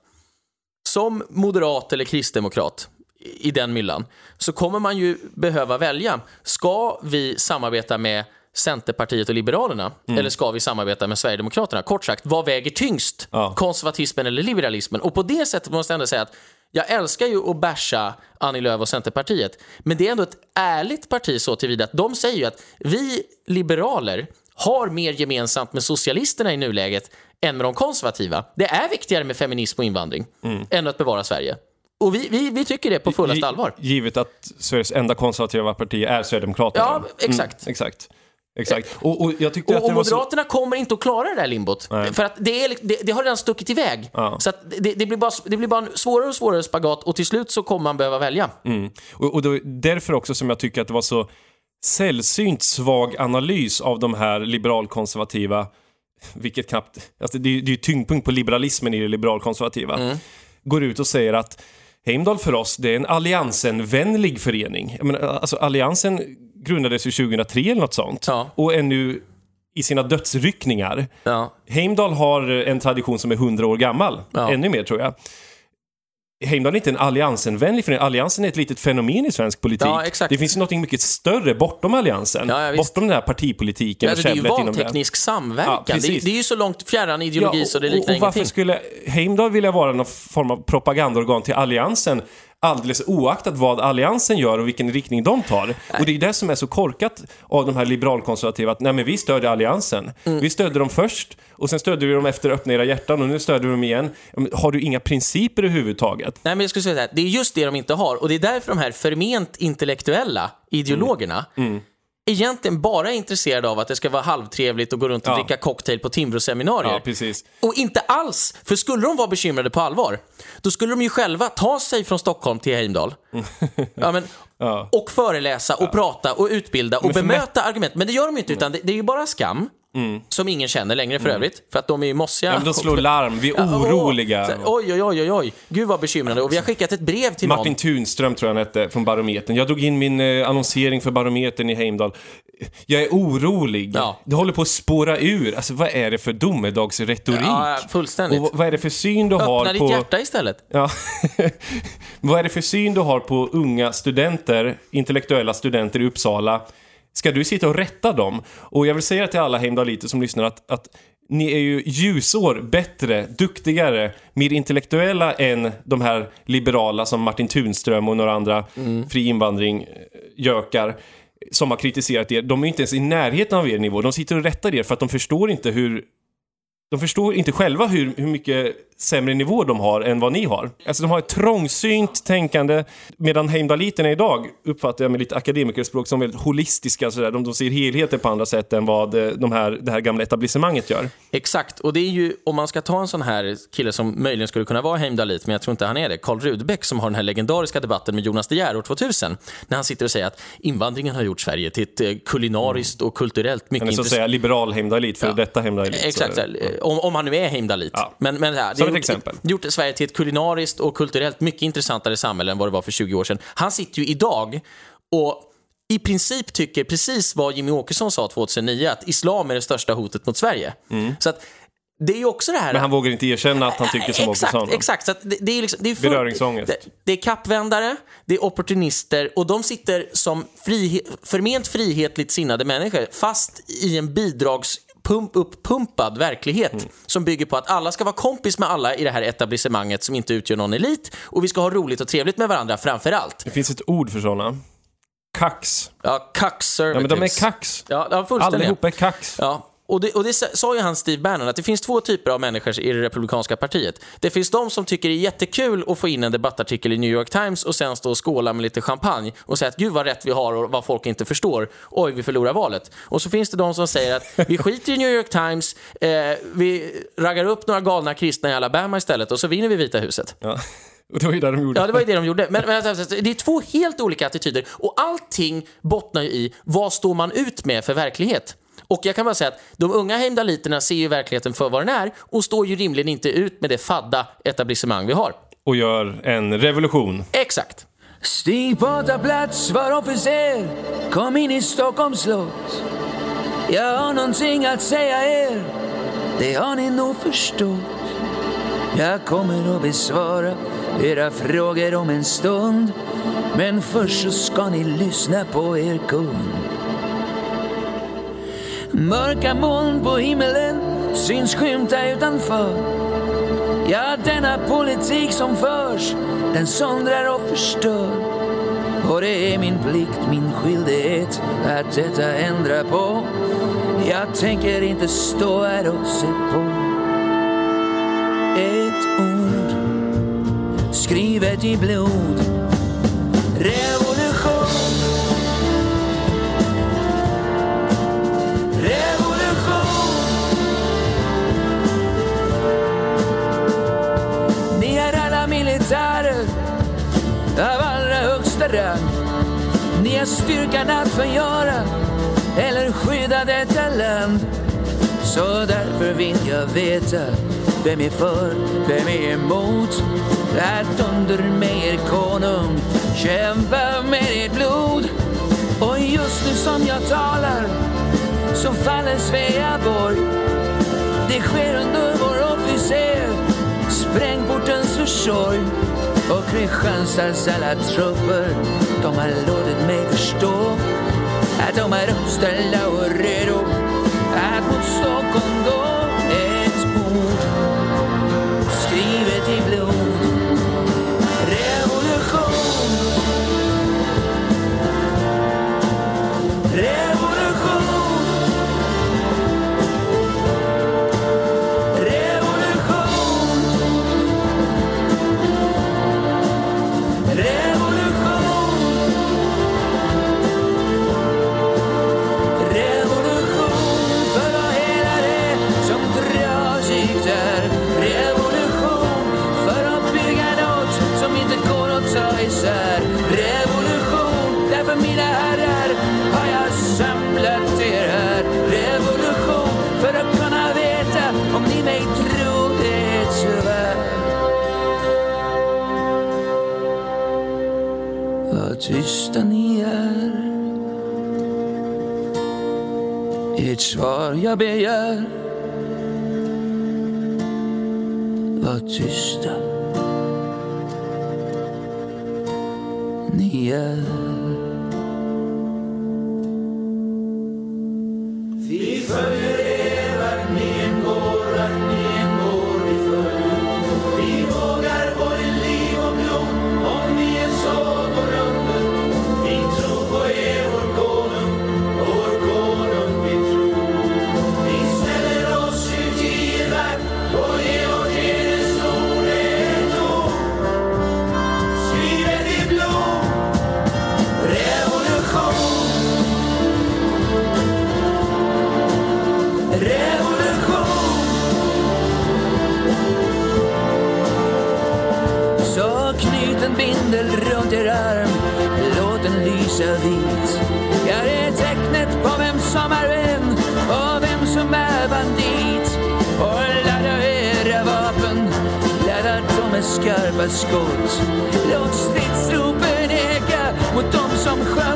som moderat eller kristdemokrat i den myllan så kommer man ju behöva välja. Ska vi samarbeta med Centerpartiet och Liberalerna eller ska vi samarbeta med Sverigedemokraterna? Kort sagt, vad väger tyngst? Ja. Konservatismen eller liberalismen? Och på det sättet måste jag ändå säga att jag älskar ju att basha Annie Lööf och Centerpartiet, men det är ändå ett ärligt parti så tillvida att de säger ju att vi liberaler har mer gemensamt med socialisterna i nuläget än med de konservativa. Det är viktigare med feminism och invandring än att bevara Sverige. Och vi, vi, vi tycker det på fullaste allvar. Givet att Sveriges enda konservativa parti är Sverigedemokraterna. Ja, exakt. Mm, exakt. Exakt. Och, och jag tyckte Och, att och var så... Moderaterna kommer inte att klara det där limbot. För att det, är, det, det har redan stuckit iväg. Ja. Så att det, det, blir bara, det blir bara en svårare och svårare spagat och till slut så kommer man behöva välja. Mm. Och, och då, därför också som jag tycker att det var så sällsynt svag analys av de här liberalkonservativa, vilket knappt, alltså det, är- det är ju tyngdpunkt på liberalismen i det liberalkonservativa, går ut och säger att Heimdal för oss, det är en alliansenvänlig förening. Jag menar, alltså Alliansen grundades ju 2003 eller något sånt. Ja. Och är nu i sina dödsryckningar. Ja. Heimdal har en tradition som är 100 år gammal. Ja. Ännu mer tror jag. Heimdal är inte en alliansenvänlig förening. Alliansen är ett litet fenomen i svensk politik. Ja. Det finns ju något mycket större bortom alliansen. Ja, ja, bortom den här partipolitiken Alltså, det är ju valteknisk samverkan. Ja, det, det är ju så långt fjärran ideologi så det liknar och, och varför ingenting. skulle Heimdal vilja vara någon form av propagandaorgan till alliansen alldeles oaktat vad alliansen gör och vilken riktning de tar? Och det är det som är så korkat av de här liberalkonservativa att nej men vi stödjer alliansen. Mm. Vi stödde dem först och sen stödde vi dem efter öppna era hjärtan och nu stödjer vi dem igen. Har du inga principer överhuvudtaget? Nej, men jag skulle säga så här, det är just det de inte har och det är därför de här förment intellektuella ideologerna Mm. Egentligen bara är intresserade av att det ska vara halvtrevligt och gå runt och Ja. dricka cocktail på Timbro-seminarier. Ja, precis. Och inte alls, för skulle de vara bekymrade på allvar, då skulle de ju själva ta sig från Stockholm till Heimdal. Ja, men, Ja. Och föreläsa och prata och utbilda och bemöta argument. Men det gör de ju inte, utan det, det är ju bara skam. Som ingen känner längre för övrigt, för att de är ju mossiga. Mm. Ja, men de slår larm, vi är Ja, åh, oroliga. här, Oj, oj, oj, oj, oj. Gud vad bekymrande. Och vi har skickat ett brev till någon. Martin Tunström tror jag han hette, från Barometern. Jag drog in min eh, annonsering för Barometern i Heimdal. Jag är orolig. Ja. Det håller på att spåra ur. Alltså vad är det för domedagsretorik? Ja, fullständigt. Och vad- är det för syn du har Öppna ditt på... hjärta istället. Ja. vad är det för syn du har på unga studenter, intellektuella studenter i Uppsala? Ska du sitta och rätta dem? Och jag vill säga till alla Heimdaliter som lyssnar att, att ni är ju ljusår bättre, duktigare, mer intellektuella än de här liberala som Martin Tunström och några andra fri invandring eh, som har kritiserat er. De är inte ens i närheten av er nivå. De sitter och rättar er för att de förstår inte hur de förstår inte själva hur, hur mycket sämre nivå de har än vad ni har. Alltså de har ett trångsynt tänkande, medan heimdaliterna idag uppfattar jag med lite akademikerspråk som väldigt holistiska, sådär. De, de ser helheter på andra sätt än vad eh, de här, det här gamla etablissemanget gör. Exakt, och det är ju, om man ska ta en sån här kille som möjligen skulle kunna vara Heimdalit, men jag tror inte han är det, Karl Rudbeck som har den här legendariska debatten med Jonas De Geer år 2000, när han sitter och säger att invandringen har gjort Sverige till ett eh, kulinariskt och kulturellt mycket Han är så att intressant... säga liberal heimdalit, för detta heimdalit. Exakt, eh, om, om han nu är Heimdalit. Ja. Men, men det här, det Som har ett gjort, exempel. gjort Sverige till ett kulinariskt och kulturellt mycket intressantare samhälle än vad det var för 20 år sedan. Han sitter ju idag och i princip tycker precis vad Jimmy Åkesson sa 2009, att islam är det största hotet mot Sverige. Så att det är ju också det här... Mm. Men han vågar inte erkänna att han tycker som exakt, Åkesson. Exakt, så det, det är liksom, det är full- Beröringsångest. Det, det är kappvändare, det är opportunister och de sitter som frihe, förment frihetligt sinnade människor fast i en bidrags pump, uppumpad verklighet Mm. som bygger på att alla ska vara kompis med alla i det här etablissemanget som inte utgör någon elit och vi ska ha roligt och trevligt med varandra framför allt. Det finns ett ord för sådana. Kax. Ja, kax Ja, men de är kax. Ja, fullständigt. Allihopa är kax. Ja, och det, och det sa ju han Steve Bannon, att det finns två typer av människor i det republikanska partiet. Det finns de som tycker det är jättekul att få in en debattartikel i New York Times och sen stå och skåla med lite champagne och säga att gud vad rätt vi har och vad folk inte förstår. Oj, vi förlorar valet. Och så finns det de som säger att vi skiter i New York Times, eh, vi raggar upp några galna kristna i Alabama istället och så vinner vi Vita huset. Ja. Och det var ju det de gjorde. Ja, det var ju det de gjorde. Men, men alltså, det är två helt olika attityder och allting bottnar ju i vad står man ut med för verklighet. Och jag kan bara säga att de unga heimdaliterna ser ju verkligheten för vad den är och står ju rimligen inte ut med det fadda etablissemang vi har. Och gör en revolution. Exakt. Stig på ta plats, var officer, kom in i Stockholms slott. Jag har någonting att säga er, det har ni nog förstått. Jag kommer att besvara era frågor om en stund. Men först så ska ni lyssna på er kung. Mörka moln på himmelen syns skymta utanför. Ja, denna politik som förs, den söndrar och förstör. Och det är min plikt, min skyldighet att detta ändra på. Jag tänker inte stå här och se på. Ett ord skrivet i blod. Revolution. Ge styrkan att förgöra eller skydda detta land. Så därför vill jag veta vem är för, vem är emot? Att under mig er konung kämpa med ert blod. Och just nu som jag talar så faller Sveaborg. Det sker under vår officer, sprängportens försorg. Och Kristianstads alla trupper, de har låtit mig förstå att de är uppställda och redo svar jag begär. Var tysta. Bindel låt den lysa vit. Ja, det är tecknet på vem som är vän och vem som är bandit. Och ladda era vapen, ladda dem med skarpa skott. Låt stridsropen eka mot dem som sköt.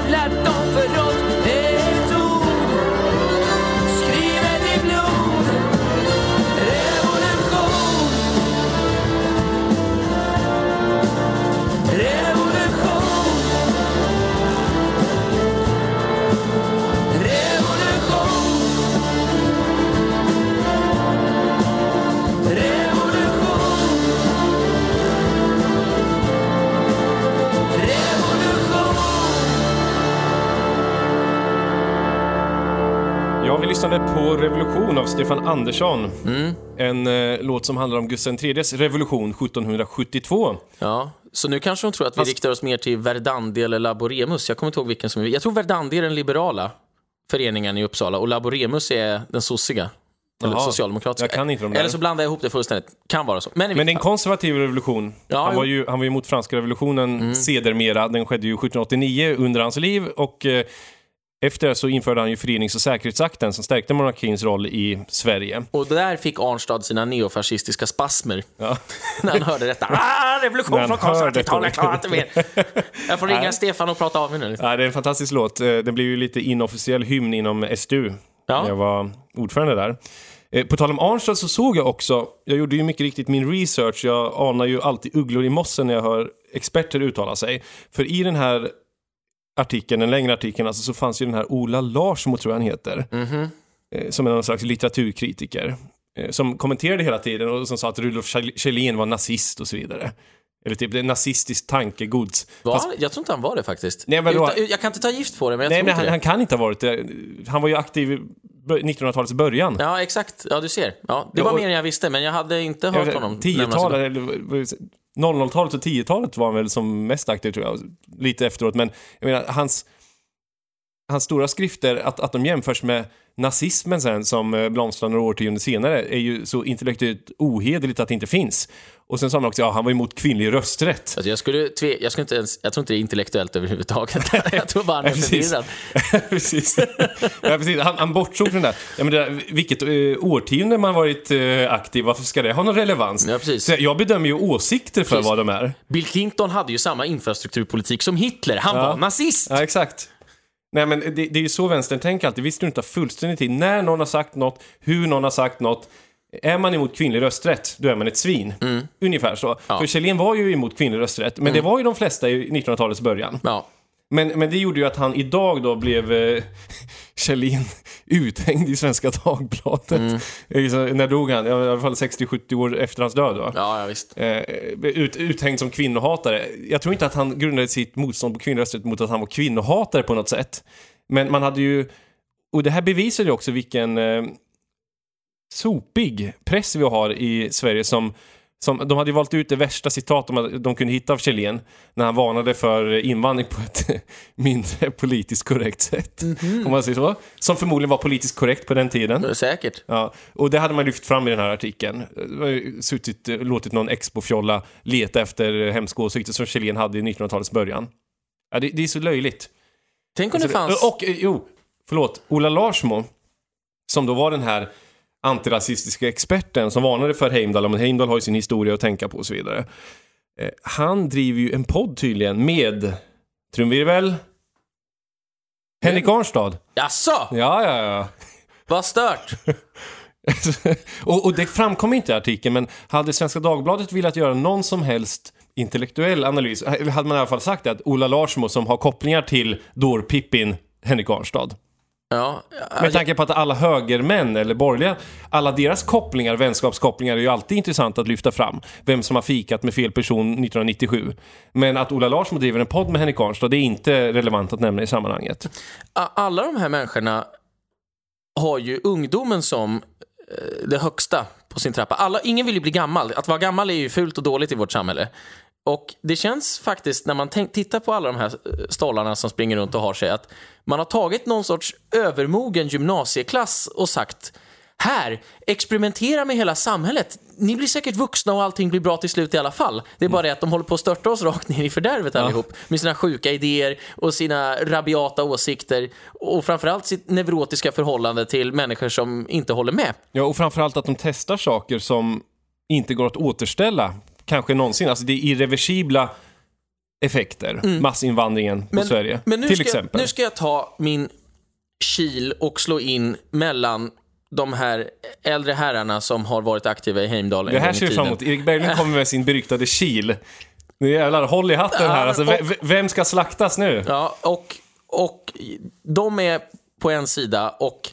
Lyssnade på Revolution av Stefan Andersson. En eh, låt som handlar om Gustav IIIs revolution 1772. Ja, så nu kanske de tror att vi Fast- riktar oss mer till Verdandi eller Laboremus. Jag kommer inte ihåg vilken som är... Jag tror Verdandi är den liberala föreningen i Uppsala och Laboremus är den sossiga. Eller Jaha, socialdemokratiska. Eller så blandar jag ihop det fullständigt. Kan vara så. Men, Men det är en konservativ revolution. Ja, han, var ju, han var ju emot franska revolutionen sedermera. Den skedde ju 1789 under hans liv och eh, efter det så införde han ju förenings och säkerhetsakten som stärkte monarkins roll i Sverige. Och där fick Arnstad sina neofascistiska spasmer Ja. när han hörde detta. Ah, revolution från konservativt jag klarar inte mer. Jag får ringa Nej. Stefan och prata av mig nu. Ja, det är en fantastisk låt. Eh, Den blev ju lite inofficiell hymn inom SDU Ja. när jag var ordförande där. Eh, På tal om Arnstad så såg jag också, jag gjorde ju mycket riktigt min research, jag anar ju alltid ugglor i mossen när jag hör experter uttala sig. För i den här artikeln, den längre artikeln, alltså, så fanns ju den här Ola Larsmo, tror jag han heter, Mhm. eh, som är någon slags litteraturkritiker, eh, som kommenterade hela tiden och som sa att Rudolf Kjell- Kjellén var nazist och så vidare. Eller typ det nazistiskt tankegods. Var Fast-? Jag tror inte han var det faktiskt. Nej, men då- jag kan inte ta gift på det, men jag Nej, tror men inte han, det. han kan inte ha varit det. Han var ju aktiv i bör- 1900-talets början. Ja, exakt. Ja, du ser. Ja, det var och- mer än jag visste, men jag hade inte hört honom 10-talet, eller 00-talet och 10-talet var han väl som mest aktiv tror jag. Lite efteråt, men jag menar hans, hans stora skrifter, att, att de jämförs med nazismen sen som eh, blomstrar några årtionden senare, är ju så intellektuellt ohederligt att det inte finns. Och sen sa man också, ja han var emot kvinnlig rösträtt. Alltså jag, skulle tve, jag, skulle inte ens, jag tror inte det är intellektuellt överhuvudtaget. jag tror bara han är förvirrad. precis. Ja, precis. Han, han bortsåg från det. Ja, men det där vilket eh, årtionde man varit eh, aktiv, varför ska det ha någon relevans? Ja, precis. Så jag bedömer ju åsikter för Precis. vad de är. Bill Clinton hade ju samma infrastrukturpolitik som Hitler. Han Ja. var nazist. Ja, exakt. Nej, men det, det är ju så vänstern tänker alltid. Vi struntar fullständigt i när någon har sagt något, hur någon har sagt något. Är man emot kvinnlig rösträtt, då är man ett svin. Ungefär så. För Kjellén var ju emot kvinnlig rösträtt, men det var ju de flesta i 1900-talets början. Ja. Men, men det gjorde ju att han idag då blev eh, Kjellin uthängd i Svenska Dagbladet. Eh, så när dog han? I alla fall 60-70 år efter hans död. Va? Ja, ja, visst. Eh, ut, uthängd som kvinnohatare. Jag tror inte att han grundade sitt motstånd på kvinnorösträtt mot att han var kvinnohatare på något sätt. Men man hade ju, och det här bevisar ju också vilken eh, sopig press vi har i Sverige som som, de hade ju valt ut det värsta citat de, de kunde hitta av Kjellén när han varnade för invandring på ett mindre politiskt korrekt sätt. Om man säger så. Som förmodligen var politiskt korrekt på den tiden. Säkert. Ja, och det hade man lyft fram i den här artikeln. Suttit, låtit någon expo-fjolla leta efter hemska åsikter som Kjellén hade i 1900-talets början. Ja, det, det är så löjligt. Tänk om det fanns... Och, jo, förlåt, Ola Larsmo, som då var den här antirasistiska experten som varnade för Heimdall, men Heimdall har ju sin historia att tänka på och så vidare. Eh, han driver ju en podd tydligen med, trumvirvel, Henrik Arnstad. Jaså? Ja, ja, ja. Vad stört. och, och det framkom inte i artikeln, men hade Svenska Dagbladet velat göra någon som helst intellektuell analys, eller hade man i alla fall sagt att Ola Larsmo som har kopplingar till dårpippin Henrik Arnstad. Ja, Med tanke på att alla högermän eller borgerliga, alla deras kopplingar, vänskapskopplingar är ju alltid intressant att lyfta fram. Vem som har fikat med fel person 1997. Men att Ola Larsmo driver en podd med Henrik Arnstad, det är inte relevant att nämna i sammanhanget. Alla de här människorna har ju ungdomen som eh, det högsta på sin trappa. Alla, ingen vill ju bli gammal. Att vara gammal är ju fult och dåligt i vårt samhälle. Och det känns faktiskt, när man tittar på alla de här eh, stollarna som springer runt och har sig, att man har tagit någon sorts övermogen gymnasieklass och sagt här, experimentera med hela samhället. Ni blir säkert vuxna och allting blir bra till slut i alla fall. Det är bara det att de håller på att störta oss rakt ner i fördärvet allihop. Med sina sjuka idéer och sina rabiata åsikter. Och framförallt sitt neurotiska förhållande till människor som inte håller med. Ja, och framförallt att de testar saker som inte går att återställa, kanske någonsin. Alltså det är irreversibla effekter, massinvandringen på Sverige, Mm. men nu till ska, exempel. Nu ska jag ta min kil och slå in mellan de här äldre herrarna som har varit aktiva i Heimdal en Det här ser vi fram emot. Erik Berglund kommer med sin beryktade kil. Nu jävlar, håll i hatten här. Alltså, vem ska slaktas nu? Ja, och, och de är på en sida och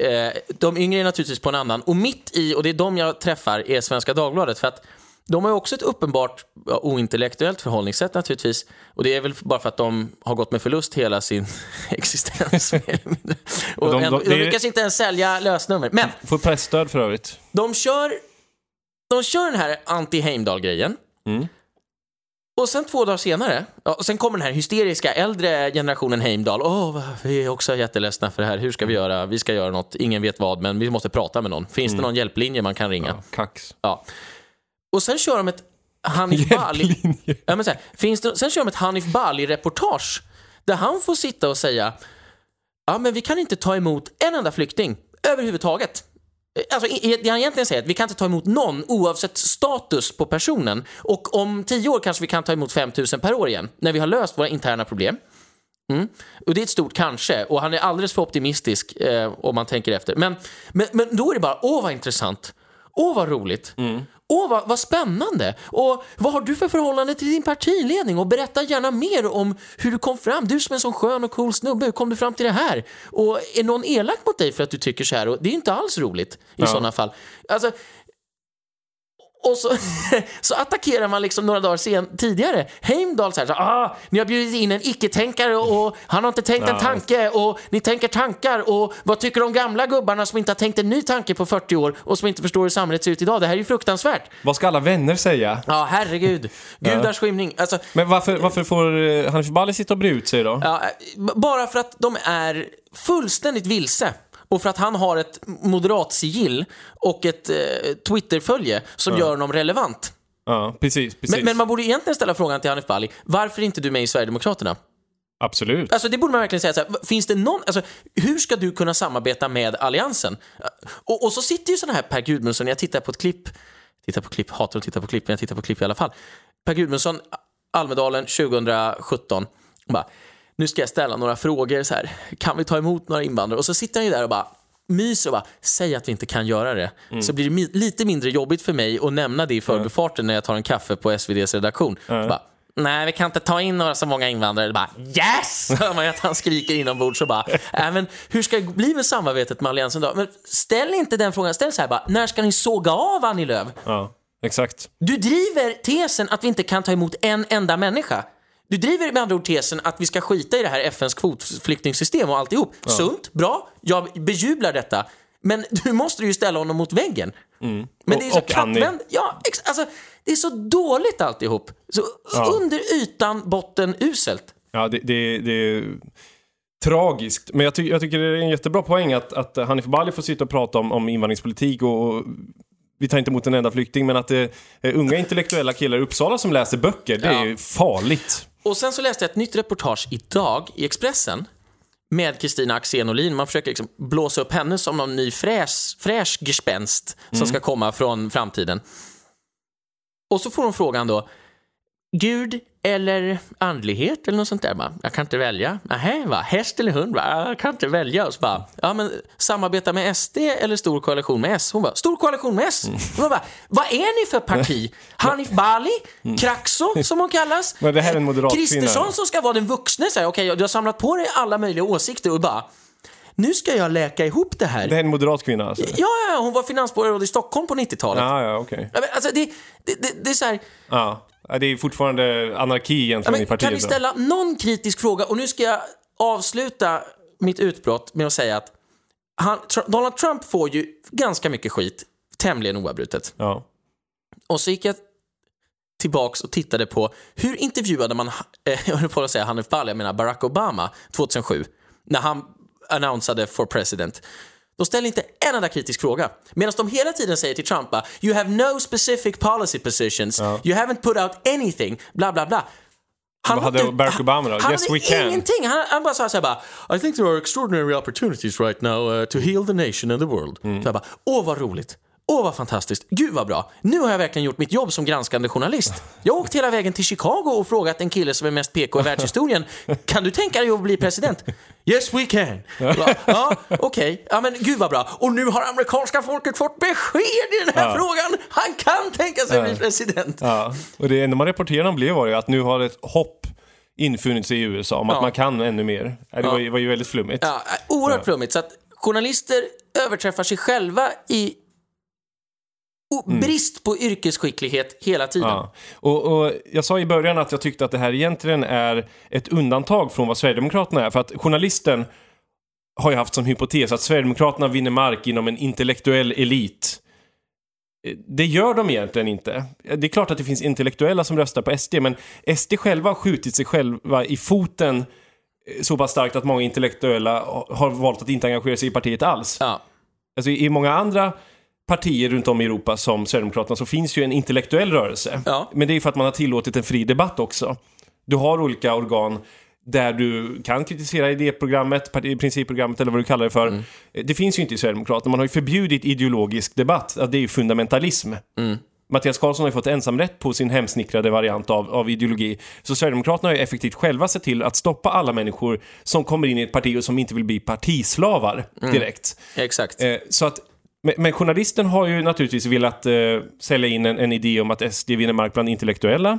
eh, de yngre är naturligtvis på en annan. Och mitt i, och det är de jag träffar, är Svenska Dagbladet. För att de har ju också ett uppenbart ja, ointellektuellt förhållningssätt naturligtvis. Och det är väl bara för att de har gått med förlust hela sin existens. och De- de, de- de, lyckas inte ens sälja lösnummer. Men Får pressstöd för övrigt. de kör, de kör den här anti-Heimdall-grejen. Mm. Och sen två dagar senare, ja, och sen kommer den här hysteriska äldre generationen Heimdall. Åh, vi är också jätteledsna för det här. Hur ska vi göra? Vi ska göra något. Ingen vet vad, men vi måste prata med någon. Finns det någon hjälplinje man kan ringa? Ja, kax. Ja. Och sen kör de ett Hanif Bali... Ja, men så här, finns det, sen kör de ett Hanif Bali-reportage där han får sitta och säga ja men vi kan inte ta emot en enda flykting överhuvudtaget. Eh, Alltså, det han egentligen säger är att vi kan inte ta emot någon oavsett status på personen. Och om tio år kanske vi kan ta emot 5 000 per år igen, när vi har löst våra interna problem. Mm. Och det är ett stort kanske, och han är alldeles för optimistisk eh, om man tänker efter. Men, men, men då är det bara, åh vad intressant, åh vad roligt, åh vad, vad spännande, och vad har du för förhållande till din partiledning? Och berätta gärna mer om hur du kom fram, du som är en sån skön och cool snubbe, hur kom du fram till det här? Och är någon elak mot dig för att du tycker så här? Och det är inte alls roligt i sådana fall. Alltså, och så, så attackerar man liksom några dagar sen, tidigare Heimdall så här, så, ah, ni har bjudit in en icke-tänkare och han har inte tänkt en tanke och ni tänker tankar och vad tycker de gamla gubbarna som inte har tänkt en ny tanke på 40 år och som inte förstår hur samhället ser ut idag? Det här är ju fruktansvärt. Vad ska alla vänner säga? Ja, herregud. Gudars skymning. Alltså, Men varför, varför får eh, Hanif Bali sitta och bre ut sig då? Ja, b- bara för att de är fullständigt vilse. Och för att han har ett moderat sigill och ett eh, Twitterfölje som gör honom relevant. Ja, precis. precis. Men, men man borde egentligen ställa frågan till Hanif Bali, varför är inte du med i Sverigedemokraterna? Absolut. Alltså det borde man verkligen säga så här, finns det någon, alltså hur ska du kunna samarbeta med Alliansen? Och, och så sitter ju sådana här Per Gudmundsson, jag tittar på ett klipp, tittar på klipp, hatar att titta på klipp, men jag tittar på klipp i alla fall. Per Gudmundsson, Almedalen 2017, bara, nu ska jag ställa några frågor så här, kan vi ta emot några invandrare? Och så sitter han ju där och bara myser och bara, säg att vi inte kan göra det. Så blir det lite mindre jobbigt för mig att nämna det i förbifarten när jag tar en kaffe på SVDs redaktion. Så bara, Nej, vi kan inte ta in några så många invandrare. Bara, yes! Hör man ju att han skriker inombords och bara, äh, men hur ska det bli med samarbetet med Alliansen då? Men ställ inte den frågan, ställ så här bara, när ska ni såga av Annie Lööf? Ja, exakt. Du driver tesen att vi inte kan ta emot en enda människa. Du driver med andra ord tesen att vi ska skita i det här FNs kvotflyktingsystem och alltihop. Sunt, bra, jag bejublar detta. Men du måste ju ställa honom mot väggen. Men det är så Och- och kattvänd... Ja, ex- alltså, det är så dåligt alltihop. Så under ytan, botten, uselt. Ja, det, det, det är tragiskt. Men jag, ty jag tycker det är en jättebra poäng att, att Hanif Bali får sitta och prata om, om invandringspolitik och, och vi tar inte emot en enda flykting, men att det är unga intellektuella killar i Uppsala som läser böcker, det är Ja. ju farligt. Och sen så läste jag ett nytt reportage idag i Expressen med Kristina Axén Olin. Man försöker liksom blåsa upp henne som någon ny fräsch, fräsch gespenst som ska komma från framtiden. Och så får hon frågan då, Gud eller andlighet eller något sånt där. Bara, jag kan inte välja. Nähä, va? Häst eller hund? Va? Jag kan inte välja. Och så bara, ja men samarbeta med SD eller stor koalition med S? Hon bara, stor koalition med S? Hon bara, vad är ni för parti? Hanif Bali? Kraxo som hon kallas? Men det här är en moderat. Kristersson som ska vara den vuxne säger, okej du har samlat på dig alla möjliga åsikter och bara, nu ska jag läka ihop det här. Det är en moderat kvinna alltså? Ja, ja, hon var finansborgarråd i Stockholm på 90-talet. Ja, ja, men Alltså, det, det, det, det är så här, Ja. Ja, det är fortfarande anarki Ja, egentligen men i partiet. kan ni ställa någon kritisk fråga? Och nu ska jag avsluta mitt utbrott med att säga att han, Donald Trump får ju ganska mycket skit, tämligen oavbrutet. Ja. Och så gick jag tillbaks och tittade på hur intervjuade man, eh, jag höll på att säga Hanif Bali, jag menar Barack Obama 2007, när han annonsade for president. De ställer inte en enda kritisk fråga. Medan de hela tiden säger till Trump bara, you have no specific policy positions, you haven't put out anything, bla bla bla. Han hade inte- Barack Obama då? Han Yes, we can. ingenting. Han, han bara sa så här bara, I think there are extraordinary opportunities right now uh, to heal the nation and the world. Mm. Så jag bara, åh vad roligt. Åh vad fantastiskt. Gud vad bra. Nu har jag verkligen gjort mitt jobb som granskande journalist. Jag har åkt hela vägen till Chicago och frågat en kille som är mest PK i världshistorien. Kan du tänka dig att bli president? Yes we can. Ja, okej. Ja men gud vad bra. Och nu har amerikanska folket fått besked i den här frågan. Han kan tänka sig att bli president. Ja. Och det enda man rapporterade om blev var ju att nu har ett hopp infunnit sig i USA om Ja. att man kan ännu mer. Ja, Det var, ju, var ju väldigt flummigt. Ja, oerhört flummigt. Så att journalister överträffar sig själva i o- brist på yrkesskicklighet hela tiden. Ja. Och, och jag sa i början att jag tyckte att det här egentligen är ett undantag från vad Sverigedemokraterna är. För att journalisten har ju haft som hypotes att Sverigedemokraterna vinner mark inom en intellektuell elit. Eh, Det gör de egentligen inte. Det är klart att det finns intellektuella som röstar på SD, men SD själva har skjutit sig själva i foten eh, så pass starkt att många intellektuella har valt att inte engagera sig i partiet alls. Ja. Alltså i många andra partier runt om i Europa som Sverigedemokraterna så finns ju en intellektuell rörelse. Ja. Men det är ju för att man har tillåtit en fri debatt också. Du har olika organ där du kan kritisera idéprogrammet, principprogrammet eller vad du kallar det för. Det finns ju inte i Sverigedemokraterna. Man har ju förbjudit ideologisk debatt. Att det är ju fundamentalism. Mattias Karlsson har ju fått ensamrätt på sin hemsnickrade variant av, av ideologi. Så Sverigedemokraterna har ju effektivt själva sett till att stoppa alla människor som kommer in i ett parti och som inte vill bli partislavar direkt. Exakt. Eh, så att, men, men journalisten har ju naturligtvis velat eh, sälja in en, en idé om att SD vinner mark bland intellektuella.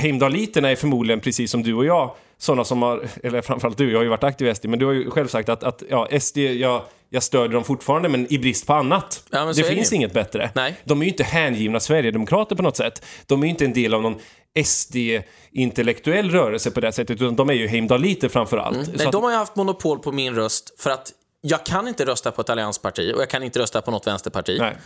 Heimdaliterna är förmodligen, precis som du och jag, sådana som har, eller framförallt du, jag har ju varit aktiv i SD, men du har ju själv sagt att, att ja, SD, jag, jag stödjer dem fortfarande, men i brist på annat. Ja, det det finns ju. inget bättre. Nej. De är ju inte hängivna Sverigedemokrater på något sätt. De är ju inte en del av någon SD-intellektuell rörelse på det sättet, utan de är ju heimdaliter framför allt. Så Nej, att- de har ju haft monopol på min röst för att jag kan inte rösta på ett alliansparti och jag kan inte rösta på något vänsterparti. Nej,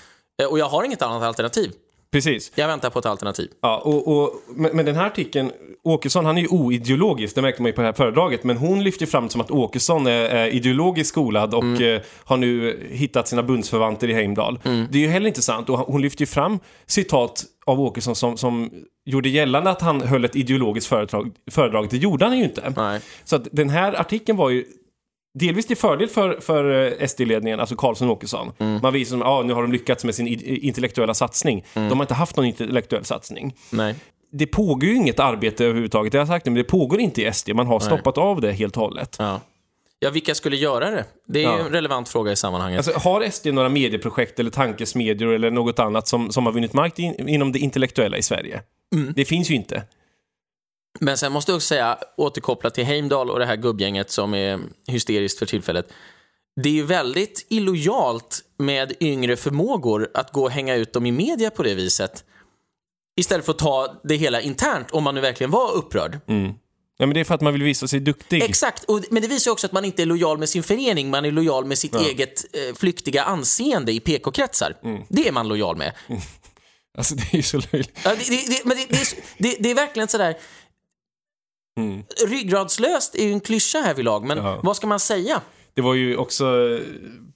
Eh, Och jag har inget annat alternativ. precis. Jag väntar på ett alternativ. Ja, och, och, men, den här artikeln, Åkesson han är ju oideologisk, det märkte man ju på det här föredraget, men hon lyfter fram som att Åkesson är, är ideologiskt skolad och Mm. eh, har nu hittat sina bundsförvanter i Heimdal. Det är ju heller inte sant och hon lyfter ju fram citat av Åkesson som, som gjorde gällande att han höll ett ideologiskt föredrag, föredrag. Det gjorde han ju inte. Nej. Så att den här artikeln var ju delvis till fördel för, för eh, SD-ledningen, alltså Karlsson och Åkesson. Mm. Man visar som, ja nu har de lyckats med sin intellektuella satsning. Mm. De har inte haft någon intellektuell satsning Nej. det pågår ju inget arbete överhuvudtaget, det har jag sagt men det pågår inte i SD. Man har stoppat av det helt och hållet. Ja. ja, vilka skulle göra det? Det är ju Ja. en relevant fråga i sammanhanget. Alltså, har SD några medieprojekt eller tankesmedjor eller något annat som, som har vunnit mark in, inom det intellektuella i Sverige? Mm. Det finns ju inte. Men sen måste jag också säga, återkoppla till Heimdal och det här gubbgänget som är hysteriskt för tillfället. Det är ju väldigt illojalt med yngre förmågor att gå och hänga ut dem i media på det viset. Istället för att ta det hela internt, om man nu verkligen var upprörd. Ja, men det är för att man vill visa sig duktig. Exakt, och, men det visar ju också att man inte är lojal med sin förening, man är lojal med sitt eget eh, flyktiga anseende i PK-kretsar. Det är man lojal med. Alltså det är ju så löjligt. Ja, det, det, det, men det, är, det är verkligen sådär... Ryggradslöst är ju en klyscha här vid lag, men Ja. vad ska man säga? Det var ju också eh,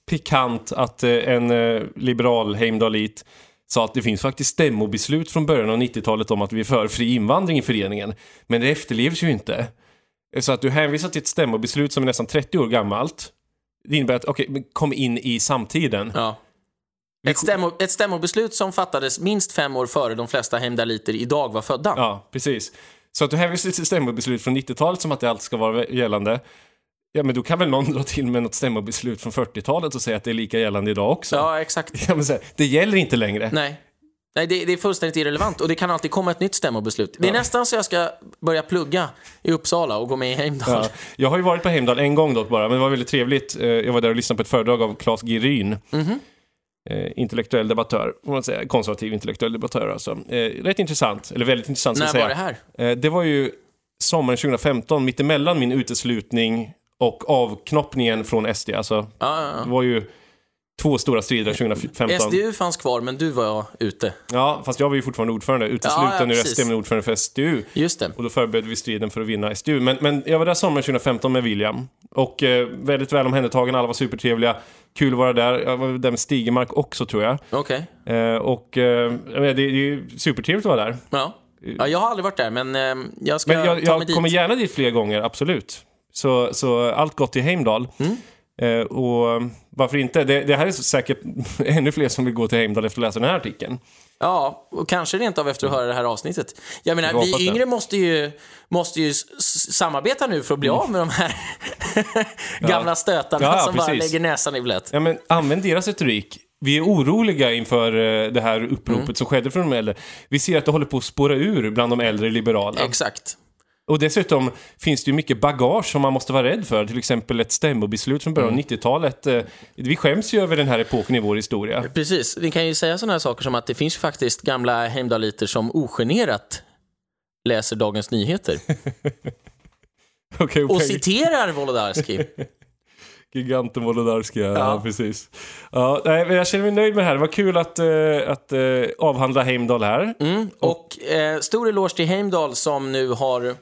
pikant att eh, en eh, liberal heimdalit sa att det finns faktiskt stämmobeslut från början av 90-talet om att vi är för fri invandring i föreningen. Men det efterlevs ju inte. Så att du hänvisar till ett stämmobeslut som är nästan 30 år gammalt. Det innebär att, okej, men kom in i samtiden. Ja. Ett, stämmo, ett stämmobeslut som fattades minst fem år före de flesta heimdaliter idag var födda. Ja, precis. Så att du hänvisar till stämmobeslut från 90-talet som att det alltid ska vara gällande. Ja, men då kan väl någon dra till med något stämmobeslut från 40-talet och säga att det är lika gällande idag också. Ja, exakt. Ja, men här, det gäller inte längre. Nej. Nej, det, det är fullständigt irrelevant och det kan alltid komma ett nytt stämmobeslut. Det är nästan så jag ska börja plugga i Uppsala och gå med i Heimdal. Ja, jag har ju varit på Heimdal en gång dock bara, men det var väldigt trevligt. Eh, Jag var där och lyssnade på ett föredrag av Claes G. Ryn. Eh, intellektuell debattör, får man säga. Konservativ intellektuell debattör alltså. Eh, rätt intressant, eller väldigt intressant ska När jag var säga. det här? Eh, det var ju sommaren 2015, mittemellan min uteslutning och avknoppningen från SD. Alltså, Ja, ja, det var ju två stora strider 2015. ja. SDU fanns kvar, men du var ute. Ja, fast jag var ju fortfarande ordförande. Utesluten Ja, ja, ur. SD, men ordförande för SDU. Just det. Och då förberedde vi striden för att vinna SDU. Men, men jag var där sommaren 2015 med William. Och eh, väldigt väl omhändertagen, alla var supertrevliga. Kul att vara där. Jag var där med Stigemark också tror jag. Okej. Eh, och eh, jag det, det är ju supertrevligt att vara där. Ja. ja. Jag har aldrig varit där, men eh, jag ska Men jag, ta mig jag dit. kommer gärna dit fler gånger, absolut. Så, så allt gott i Heimdal. Mm. Eh, och varför inte? Det, det här är säkert ännu fler som vill gå till Heimdal efter att läsa den här artikeln. Ja, och kanske rent av efter att höra det här avsnittet. Jag menar, Jag vi det. yngre måste ju, måste ju samarbeta nu för att bli av med de här gamla stötarna Mm. Ja, ja, som bara precis. lägger näsan i blöt. Ja, men använd deras retorik. Vi är oroliga inför eh, det här uppropet Mm. som skedde från de äldre. Vi ser att det håller på att spåra ur bland de äldre liberala. Exakt. Och dessutom finns det ju mycket bagage som man måste vara rädd för. Till exempel ett stämmobeslut från början av Mm. 90-talet. Eh, Vi skäms ju över den här epoken i vår historia. Precis. Vi kan ju säga sådana här saker som att det finns faktiskt gamla Heimdaliter som ogenerat läser Dagens Nyheter Okej, och okay, citerar Wolodarski. Giganten Wolodarski, ja, Ja. precis. Ja, nej, men jag känner mig nöjd med det här. Det var kul att, eh, att eh, avhandla Heimdal här. Mm. Och eh, stor eloge till Heimdal som nu har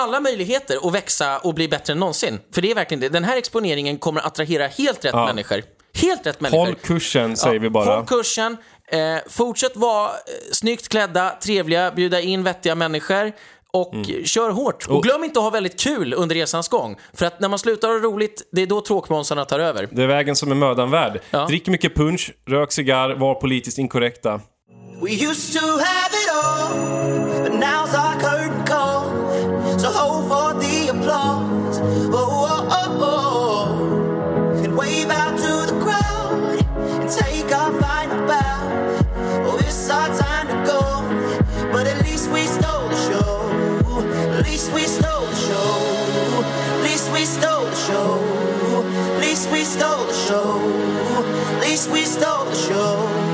alla möjligheter att växa och bli bättre än någonsin. För det är verkligen det. Den här exponeringen kommer att attrahera helt rätt Ja. människor. Helt rätt människor. Håll kursen, säger vi bara. Håll kursen. Eh, fortsätt vara eh, snyggt klädda, trevliga, bjuda in vettiga människor. och kör hårt. Och glöm inte att ha väldigt kul under resans gång. För att när man slutar ha roligt, det är då tråkmånsarna tar över. Det är vägen som är mödan värd. Ja. Drick mycket punch, rök cigarr, var politiskt inkorrekta. We used to have it all, but now's our curtain. To hold for the applause. Oh, oh, oh, oh. And wave out to the crowd and take our final bow. Oh, it's our time to go. But at least we stole the show. At least we stole the show. At least we stole the show. At least we stole the show. At least we stole the show.